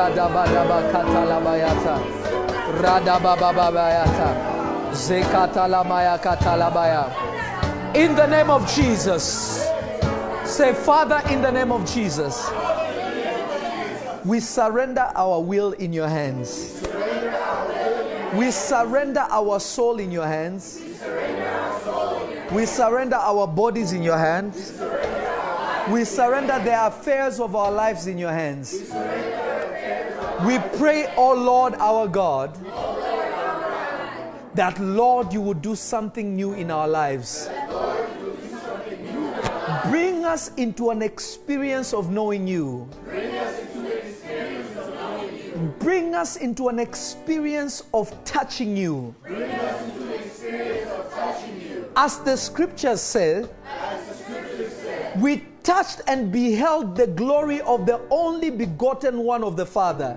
Lebra daba daba kata labayata. Radaba babayata. Zekata lamaya kata labaya. In the name of Jesus. Say, Father, in the name of Jesus. We surrender our will in your hands. We surrender our soul in your hands. We surrender our bodies in your hands. We surrender the affairs of our lives in your hands. We pray, oh Lord our God, that Lord, you would do something new in our lives. Bring us into an experience of knowing you. Bring us into an experience of touching you. As the scriptures say, we touched and beheld the glory of the only begotten one of the Father.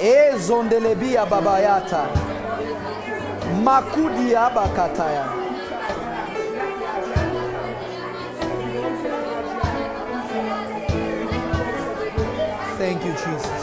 E zondelebia babayata. Makudi abakataya. Thank you, Jesus.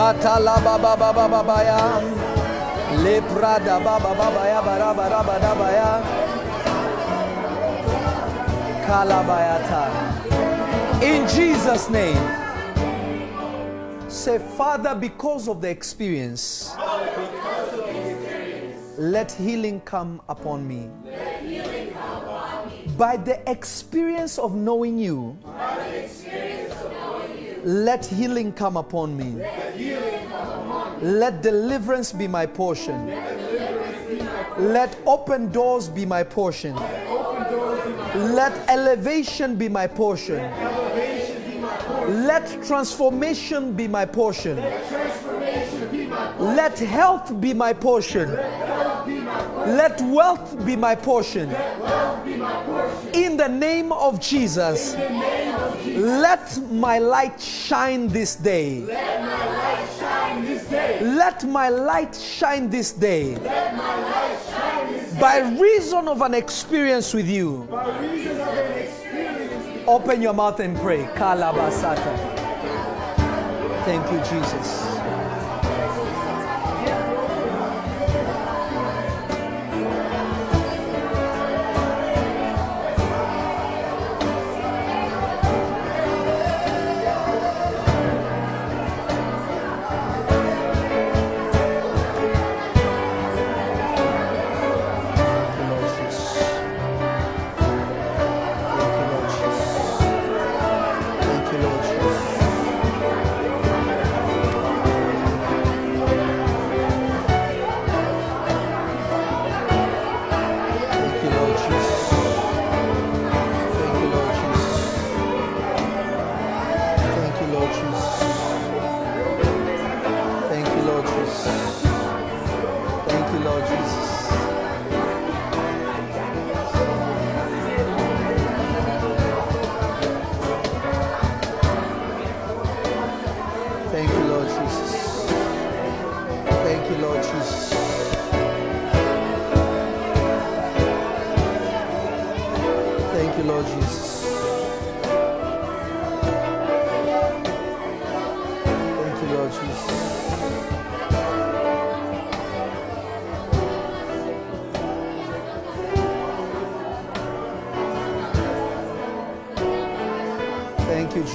Shata la ba ba ba ba ba ba ya. Lepra da ba ba ba ba ya ba ra ba ra ba da ba ya. Kalabayata. In Jesus' name. Say, Father, because of the experience, let, healing come upon me. Let healing come upon me. By the experience of knowing you, let healing come upon me. Let deliverance be my portion. Let open doors be my portion. Let elevation be my portion. Let transformation be my portion. Let health be my portion. Let wealth be my portion. In the name of Jesus, let my light shine this day. Let my light shine this day. By reason of an experience with you. Open your mouth and pray. Kalabasata. Thank you, Jesus. Thank you, Lord Jesus. Thank you, Lord Jesus. Thank you, Lord Jesus. Thank you, Lord Jesus.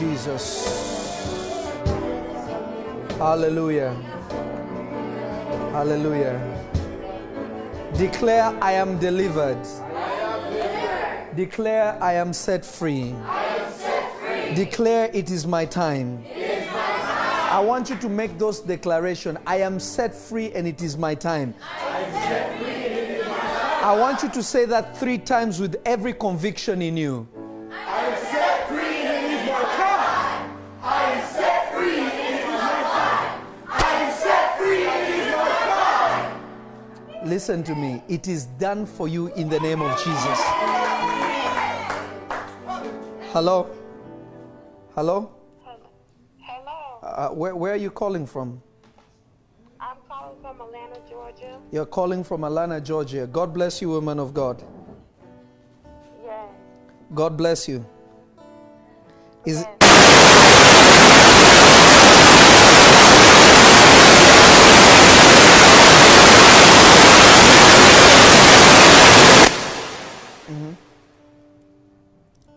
Jesus. Hallelujah. Hallelujah. Declare, I am delivered. Declare, I am set free. Declare, it is my time. I want you to make those declarations. I am set free and it is my time. I want you to say that three times with every conviction in you. Listen to me. It is done for you in the name of Jesus. Hello? Hello? Hello, Uh, where, where are you calling from? I'm calling from Atlanta, Georgia. You're calling from Atlanta, Georgia. God bless you, woman of God. Yes. God bless you. Is, yes.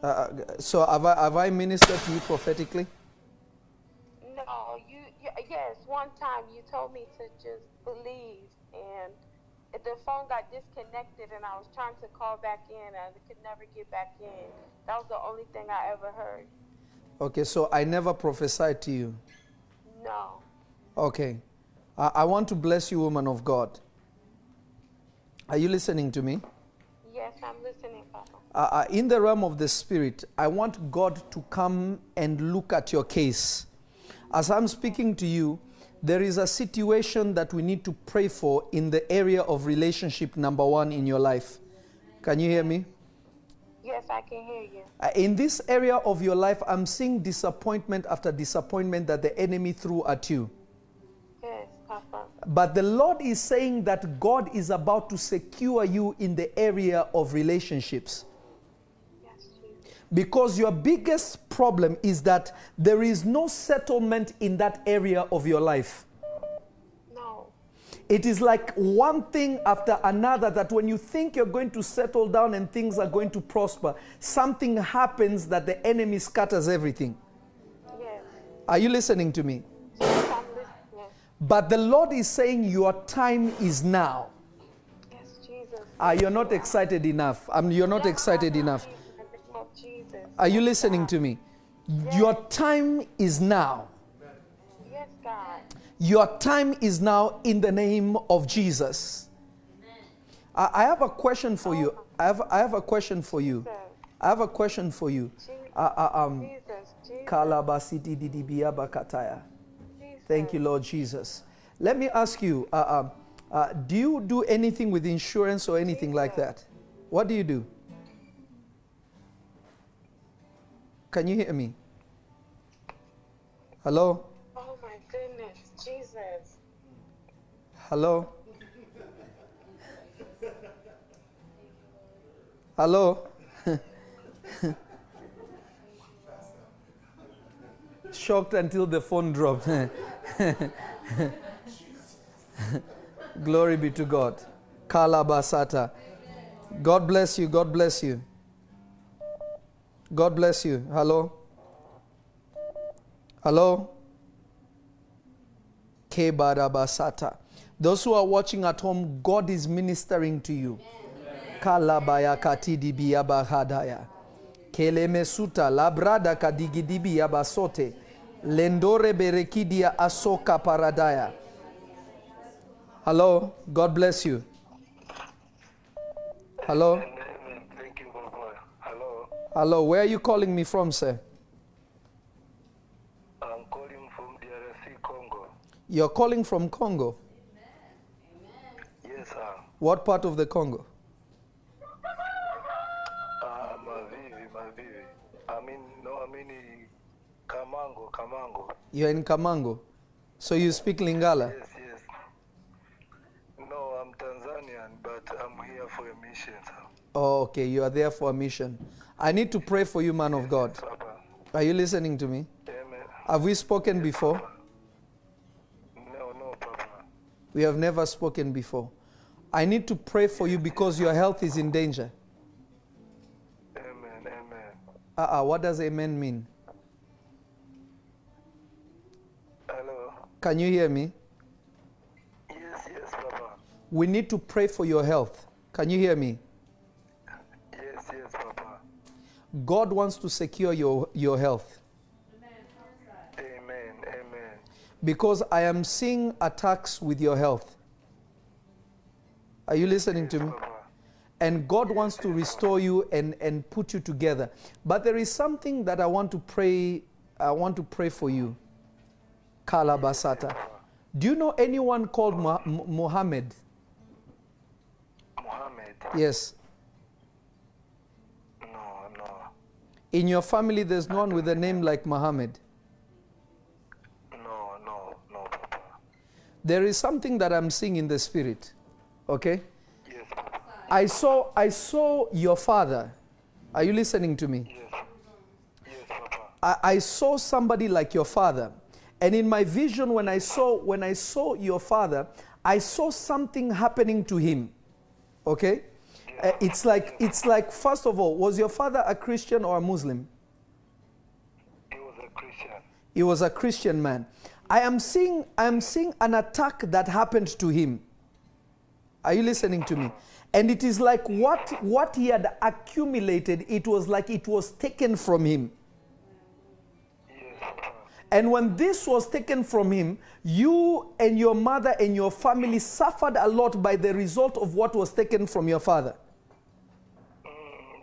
Uh, so have I, have I ministered to you prophetically? No, you, yes, one time you told me to just believe, and the phone got disconnected, and I was trying to call back in, and I could never get back in. That was the only thing I ever heard. Okay, so I never prophesied to you. No. Okay. I, I want to bless you, woman of God. Are you listening to me? Yes, I'm listening. Uh, uh, in the realm of the spirit, I want God to come and look at your case. As I'm speaking to you, there is a situation that we need to pray for in the area of relationship number one in your life. Can you hear me? Yes, I can hear you. Uh, In this area of your life, I'm seeing disappointment after disappointment that the enemy threw at you. Yes, Papa. But the Lord is saying that God is about to secure you in the area of relationships. Because your biggest problem is that there is no settlement in that area of your life. No. It is like one thing after another that when you think you're going to settle down and things are going to prosper, something happens that the enemy scatters everything. Yes. Are you listening to me? Yes, But the Lord is saying your time is now. Yes, Jesus. Ah, you're not excited enough. Um, you're not excited enough. In the name of Jesus. Are you listening to me? Your time is now. Yes, God. Your time is now in the name of Jesus. I, I have a question for you. I have, I have a question for you. Jesus. I have a question for you. Jesus. Uh, uh, um, Jesus. Jesus. Kalabasiti didibiaba kataya. Jesus. Thank you, Lord Jesus. Let me ask you uh, um, uh, do you do anything with insurance or anything like that? What do you do? Can you hear me? Hello? Oh my goodness. Jesus. Hello? Hello? Shocked until the phone dropped. Glory be to God. Kalabasata. God bless you. God bless you. God bless you. Hello? Hello? Kebarabasata. Those who are watching at home, God is ministering to you. Kalabaya katidi biyabahadaya. Kelemesuta labrada kadigidibi yabasote. Lendore berekidia asoka paradaya. Hello, God bless you. Hello, Amen. Thank you, Papa. Hello. Where are you calling me from, sir? I'm calling from DRC, Congo. You're calling from Congo. Yes, sir. What part of the Congo? Uh, Mavivi, Mavivi. I mean, no, I mean Kamango, Kamango. You're in Kamango. So you speak Lingala? Yes, yes. No, I'm Tanzanian, but I'm here for a mission, sir. Oh, okay. You are there for a mission. I need to pray for you, man of God. Are you listening to me? Have we spoken before? No, no, Papa. We have never spoken before. I need to pray for you because your health is in danger. Amen, amen. Uh-uh, what does amen mean? Hello. Can you hear me? Yes, yes, Papa. We need to pray for your health. Can you hear me? God wants to secure your, your health Amen, amen. because I am seeing attacks with your health. Are you listening to me? And God wants to restore you and, and put you together. But there is something that I want to pray. I want to pray for you. Kalabasata. Do you know anyone called Mu- Mu- Muhammad? Muhammad. Yes. No, no. In your family, there's no one with a name like Muhammad. No, no, no, Papa. There is something that I'm seeing in the spirit. Okay? Yes, Papa. I saw I saw your father. Are you listening to me? Yes. Yes, Papa. I, I saw somebody like your father. And in my vision, when I saw when I saw your father, I saw something happening to him. Okay? Uh, it's like it's like first of all, was your father a Christian or a Muslim? He was a Christian. He was a Christian man. I am seeing I am seeing an attack that happened to him. Are you listening to me? And it is like what what he had accumulated, it was like it was taken from him. Yes, And when this was taken from him, you and your mother and your family suffered a lot by the result of what was taken from your father. Mm,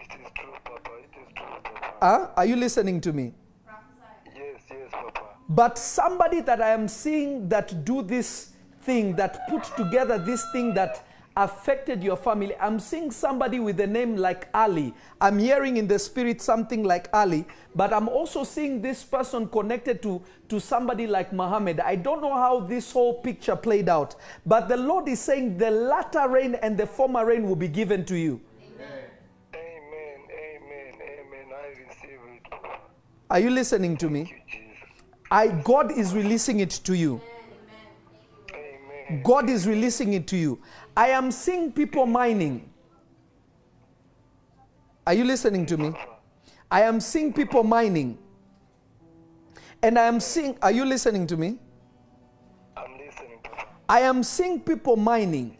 it is true, Papa. It is true, Papa. Huh? Are you listening to me? Yes, yes, Papa. But somebody that I am seeing that do this thing, that put together this thing that affected your family, I'm seeing somebody with a name like Ali. I'm hearing in the spirit something like Ali, but I'm also seeing this person connected to, to somebody like Muhammad. I don't know how this whole picture played out, but the Lord is saying the latter rain and the former rain will be given to you. Amen, amen, amen. I receive Are you listening to me? Thank you, Jesus. I God is releasing it to you. Amen. God is releasing it to you. I am seeing people mining. Are you listening to me? I am seeing people mining. And I am seeing, are you listening to me? I'm listening, I am seeing people mining.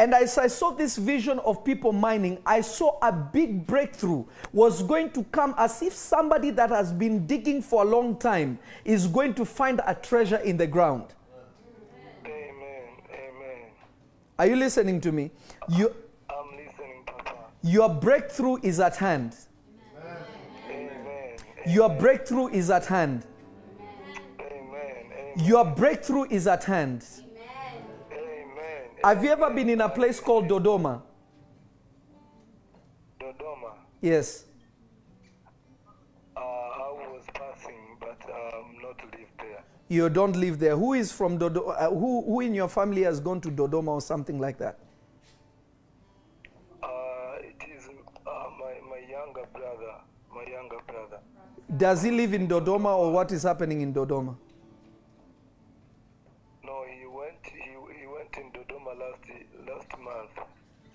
And as I saw this vision of people mining, I saw a big breakthrough was going to come as if somebody that has been digging for a long time is going to find a treasure in the ground. Amen. Amen. Are you listening to me? You, I'm listening, Papa. your breakthrough is at hand. Amen. Your breakthrough is at hand. Amen. Amen. Your breakthrough is at hand. Have you ever been in a place called Dodoma? Dodoma. Yes. Uh, I was passing, but um, not live there. You don't live there. Who is from Dodoma? Uh, who, who in your family has gone to Dodoma or something like that? Uh, it is uh, my, my younger brother. My younger brother. Does he live in Dodoma or what is happening in Dodoma?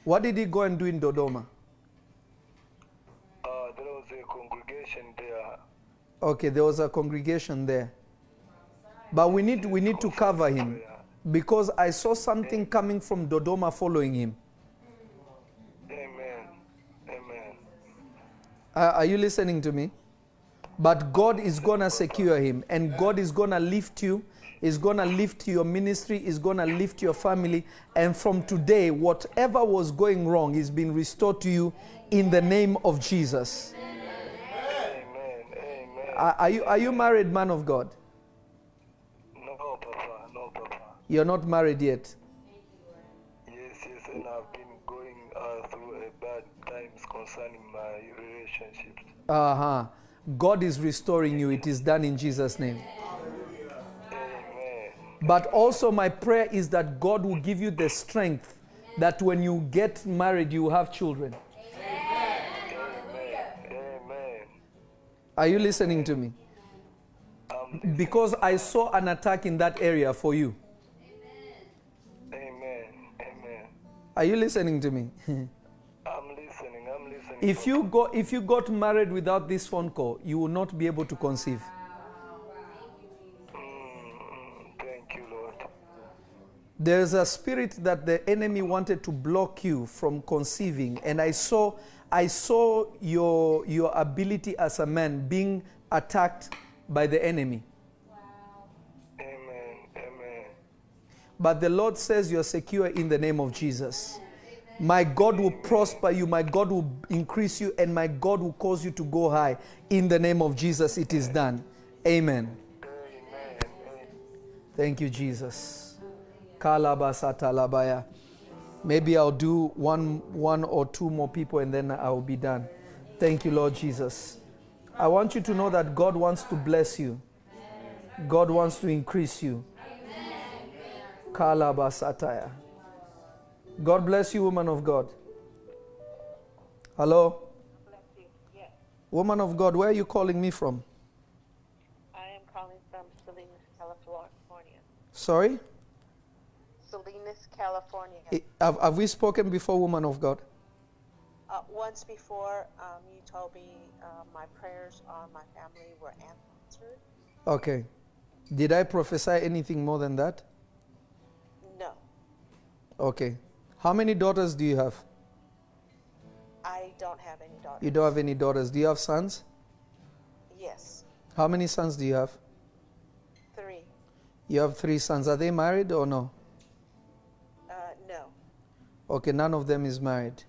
What did he go and do in Dodoma? Uh, there was a congregation there. Okay, there was a congregation there. But we need, we need to cover him because I saw something coming from Dodoma following him. Amen. Amen. Uh, are you listening to me? But God is going to secure him and God is going to lift you. Is going to lift your ministry, is going to lift your family. And from today, whatever was going wrong is being restored to you in the name of Jesus. Amen. Amen. Are, you, are you married, man of God? No, Papa. No, Papa. You're not married yet. Yes, yes, and I've been going uh, through a bad times concerning my relationships. Uh huh. God is restoring you. It is done in Jesus' name. But also, my prayer is that God will give you the strength that when you get married, you have children. Amen. Are you listening to me? Because I saw an attack in that area for you. amen. Amen. Are you listening to me? I'm listening. I'm listening. if you go if you got married without this phone call, you will not be able to conceive. Mm, mm, thank you, Lord. There's a spirit that the enemy wanted to block you from conceiving, and I saw I saw your your ability as a man being attacked by the enemy. Wow. Amen. Amen. But the Lord says you're secure in the name of Jesus. My God will prosper you, my God will increase you, and my God will cause you to go high. In the name of Jesus, it is done. Amen. Amen. Thank you, Jesus. Kalabasatalabaya. Maybe I'll do one, one or two more people and then I'll be done. Thank you, Lord Jesus. I want you to know that God wants to bless you. God wants to increase you. Kalabasataya. God bless you, woman of God. Hello? Woman of God, where are you calling me from? I am calling from Salinas, California. Sorry? Salinas, California. Have, have we spoken before, woman of God? Uh, once before, um, you told me uh, my prayers on my family were answered. Okay. Did I prophesy anything more than that? No, Okay. How many daughters do you have? I don't have any daughters. You don't have any daughters. Do you have sons? Yes, How many sons do you have? three. You have three sons. Are they married or no? Okay, none of them is married.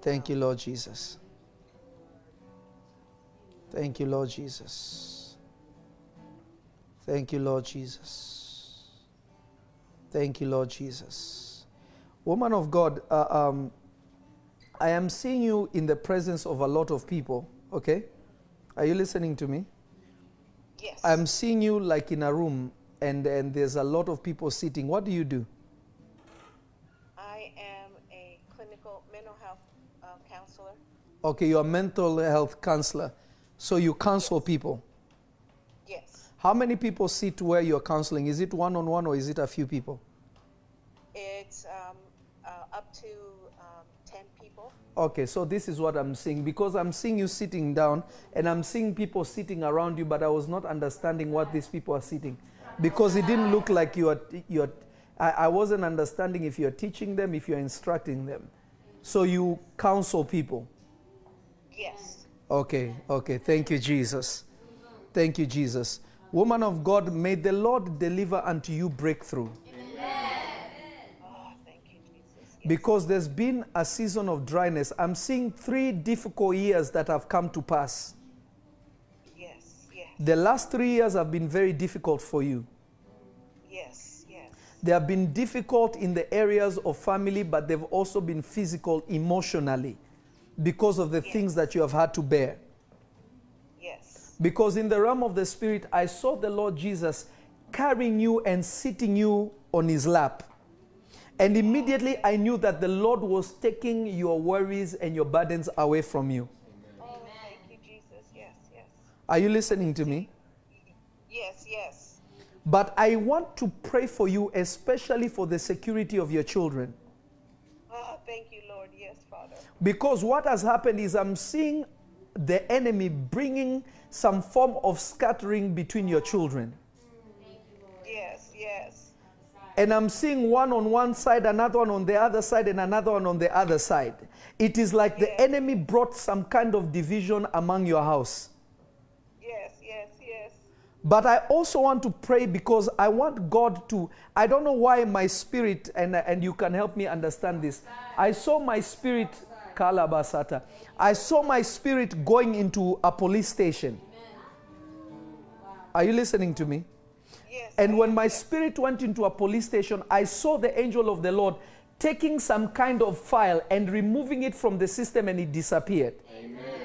Thank you, Lord Jesus. Thank you, Lord Jesus. Thank you, Lord Jesus. Thank you, Lord Jesus. Woman of God, uh, um, I am seeing you in the presence of a lot of people, okay? Are you listening to me? Yes. I'm seeing you like in a room and, and there's a lot of people sitting. What do you do? I am a clinical mental health uh, counselor. Okay, you're a mental health counselor. So you counsel people. Yes. How many people sit where you're counseling? Is it one on one or is it a few people? It's um, uh, up to um, 10 people. Okay, so this is what I'm seeing because I'm seeing you sitting down and I'm seeing people sitting around you, but I was not understanding what these people are sitting because it didn't look like you are. You are I, I wasn't understanding if you're teaching them, if you're instructing them. So you counsel people. Yes. Okay, okay. Thank you, Jesus. Thank you, Jesus. Woman of God, may the Lord deliver unto you breakthrough. Oh, thank you, Jesus. Because there's been a season of dryness. I'm seeing three difficult years that have come to pass. Yes, yes, The last three years have been very difficult for you. yes, yes. They have been difficult in the areas of family, but they've also been physical, emotionally, because of the things that you have had to bear. Yes. Because in the realm of the Spirit, I saw the Lord Jesus carrying you and sitting you on his lap. And immediately I knew that the Lord was taking your worries and your burdens away from you. Oh, thank you, Jesus. Yes, yes. Are you listening to me? Yes, yes. But I want to pray for you, especially for the security of your children. Oh, thank you, Lord. Yes. Because what has happened is I'm seeing the enemy bringing some form of scattering between your children. Yes, yes. And I'm seeing one on one side, another one on the other side, and another one on the other side. It is like the enemy brought some kind of division among your house. Yes, yes, yes. But I also want to pray because I want God to. I don't know why my spirit, and, and you can help me understand this. I saw my spirit, Kalabasata. I saw my spirit going into a police station. Are you listening to me? Yes. And when my spirit went into a police station, I saw the angel of the Lord taking some kind of file and removing it from the system and it disappeared. Oh,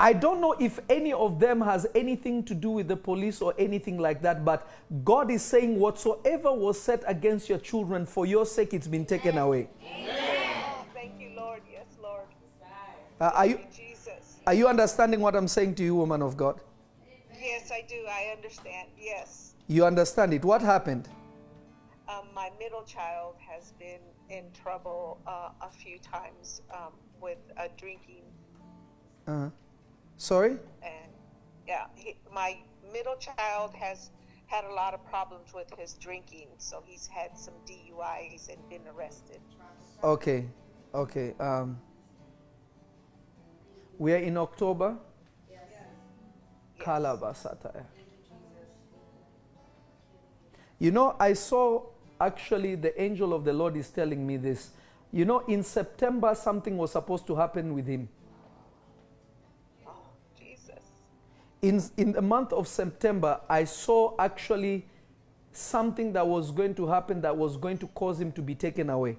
I don't know if any of them has anything to do with the police or anything like that, but God is saying, whatsoever was set against your children, for your sake, it's been taken away. Oh, thank you, Lord. Yes, Lord. Uh, are, you, Jesus. are you understanding what I'm saying to you, woman of God? Yes, I do. I understand. Yes. You understand it. What happened? Um, my middle child has been in trouble uh, a few times um, with uh, drinking, Uh, sorry? and yeah, he, my middle child has had a lot of problems with his drinking, so he's had some DUIs and been arrested. Okay, okay. Um, we are in October. You know, I saw actually the angel of the Lord is telling me this. You know, in September, something was supposed to happen with him. In, in the month of September, I saw actually something that was going to happen that was going to cause him to be taken away.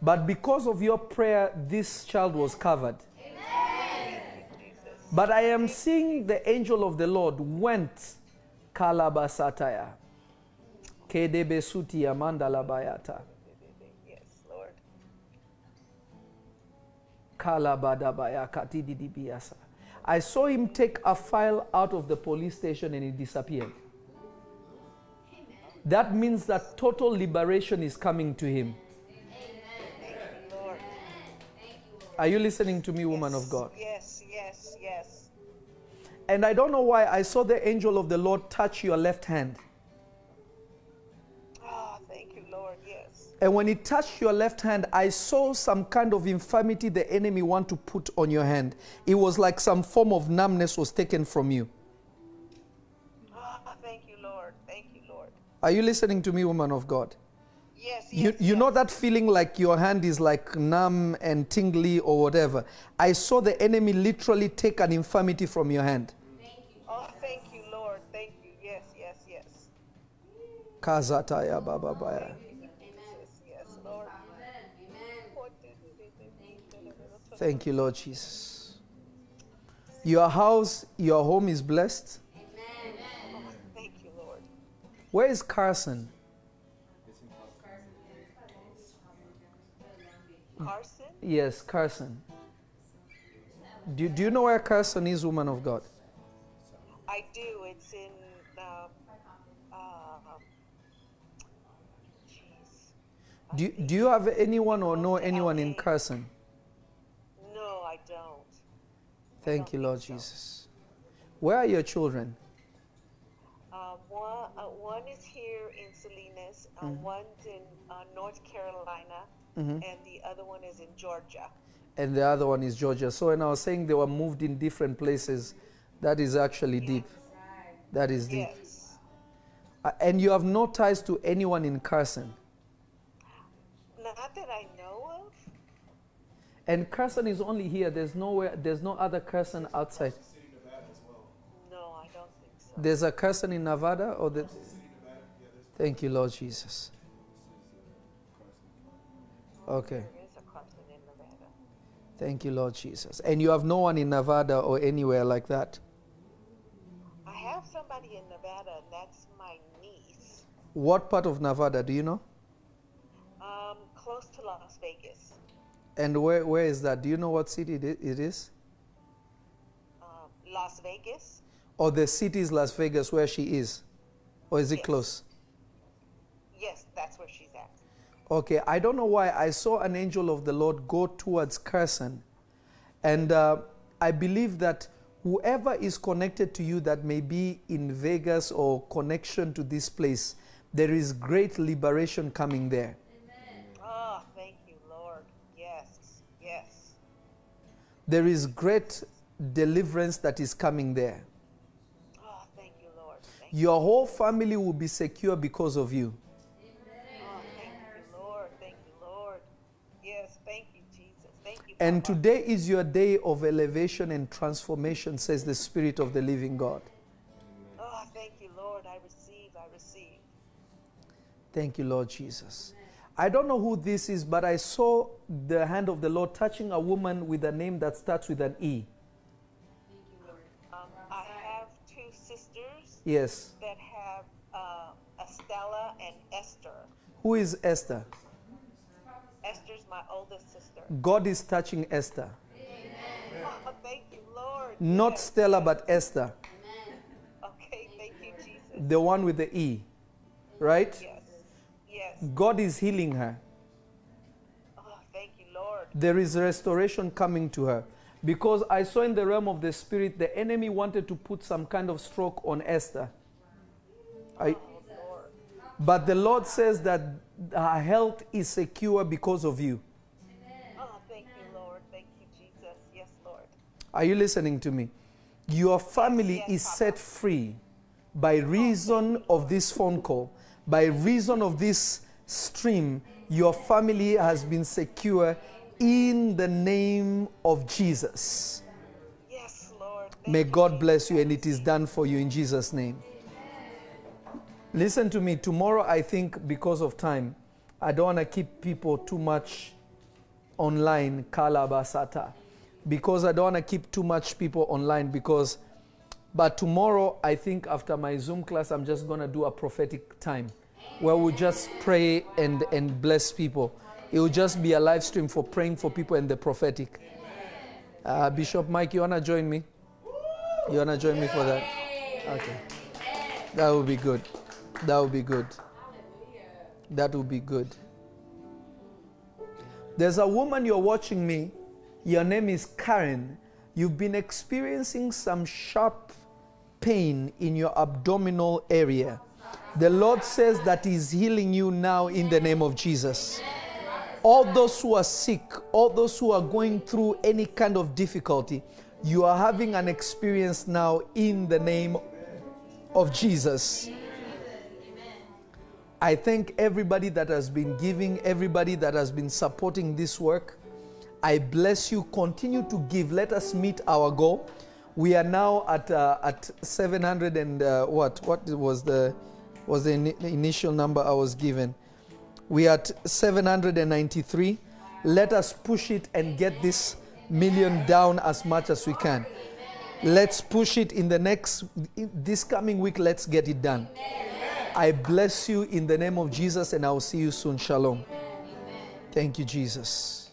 But because of your prayer, this child was covered. But I am seeing the angel of the Lord went kalabasataya. Kedebesuti amanda labayata. Yes, Lord. Kalabadabaya katididibiyasa. I saw him take a file out of the police station and it disappeared. That means that total liberation is coming to him. Lord. Are you listening to me, woman of God? Yes, yes, yes. And I don't know why I saw the angel of the Lord touch your left hand. And when it touched your left hand, I saw some kind of infirmity the enemy want to put on your hand. It was like some form of numbness was taken from you. Oh, thank you, Lord. Thank you, Lord. Are you listening to me, woman of God? Yes, yes. You, you yes. know that feeling like your hand is like numb and tingly or whatever. I saw the enemy literally take an infirmity from your hand. Thank you. Oh, thank you, Lord. Thank you. Yes, yes, yes. Kazataya bababaya. Jesus, yes, Lord. Thank you, Lord Jesus. Your house, your home is blessed. Amen. Thank you, Lord. Where is Carson? Carson? Yes, Carson. Do, do you know where Carson is, woman of God? I do. It's in. Uh, uh, Do, do you have anyone or know anyone in Carson? No, I don't. Thank you, Lord. Jesus. Where are your children? Um, one, uh, one is here in Salinas, uh, Mm-hmm. one's in uh, North Carolina, Mhm. and the other one is in Georgia. And the other one is Georgia. So when I was saying they were moved in different places, that is actually deep. That is deep. Yes. Uh, and you have no ties to anyone in Carson. Not that I know of. And Carson is only here. There's nowhere. There's no other Carson outside. No, I don't think so. There's a Carson in Nevada, or the. Thank you, Lord Jesus. Okay. There is a Carson in Nevada. Thank you, Lord Jesus. And you have no one in Nevada or anywhere like that. I have somebody in Nevada, and that's my niece. What part of Nevada do you know? Um, close to Las Vegas. And where, where is that? Do you know what city it is? Um, Las Vegas? Or the city is Las Vegas where she is? Or is it Yes. close? Yes, that's where she's at. Okay, I don't know why I saw an angel of the Lord go towards Carson. And uh, I believe that whoever is connected to you that may be in Vegas or connection to this place, there is great liberation coming there. There is great deliverance that is coming there. Oh, thank you, Lord. Thank. Your whole family will be secure because of you. Oh, thank you, Lord. Thank you, Lord. Yes, thank you, Jesus. Thank you. And Papa. today is your day of elevation and transformation, says the Spirit of the living God. Oh, thank you, Lord. I receive. I receive. Thank you, Lord Jesus. I don't know who this is, but I saw the hand of the Lord touching a woman with a name that starts with an E. Um, I have two sisters Yes. that have uh, Estella and Esther. Who is Esther? Esther's my oldest sister. God is touching Esther. Oh, thank you, Lord. Not Yes. Stella, but Esther. Amen. Okay, thank you, Jesus. The one with the E. Right? Yes. God is healing her. Oh, thank you, Lord. There is restoration coming to her. Because I saw in the realm of the spirit, the enemy wanted to put some kind of stroke on Esther. I, Oh, but the Lord says that her health is secure because of you. Oh, thank you, Lord. Thank you, Jesus. Yes, Lord. Are you listening to me? Your family yes, is Papa. set free by reason of this phone call, by reason of this stream. Your family has been secure in the name of Jesus. Yes, Lord. Thank May God bless you, and it is done for you in Jesus' name. Listen to me. Tomorrow, I think because of time, I don't want to keep people too much online, kalabasata, because I don't want to keep too much people online. Because, but tomorrow, I think after my Zoom class, I'm just going to do a prophetic time where we just pray and, and bless people. It will just be a live stream for praying for people and the prophetic. Uh, Bishop Mike, you want to join me? You want to join me for that? Okay. That would be good. That would be good. That would be good. There's a woman you're watching me. Your name is Karen. You've been experiencing some sharp pain in your abdominal area. The Lord says that He's healing you now in the name of Jesus. All those who are sick, all those who are going through any kind of difficulty, you are having an experience now in the name of Jesus. I thank everybody that has been giving, everybody that has been supporting this work. I bless you. Continue to give. Let us meet our goal. We are now at uh, at 700 and uh, what? What was the was the ini- initial number I was given? We are at 793. Let us push it and get this million down as much as we can. Let's push it in the next this coming week. Let's get it done. I bless you in the name of Jesus, and I will see you soon. Shalom. Thank you, Jesus.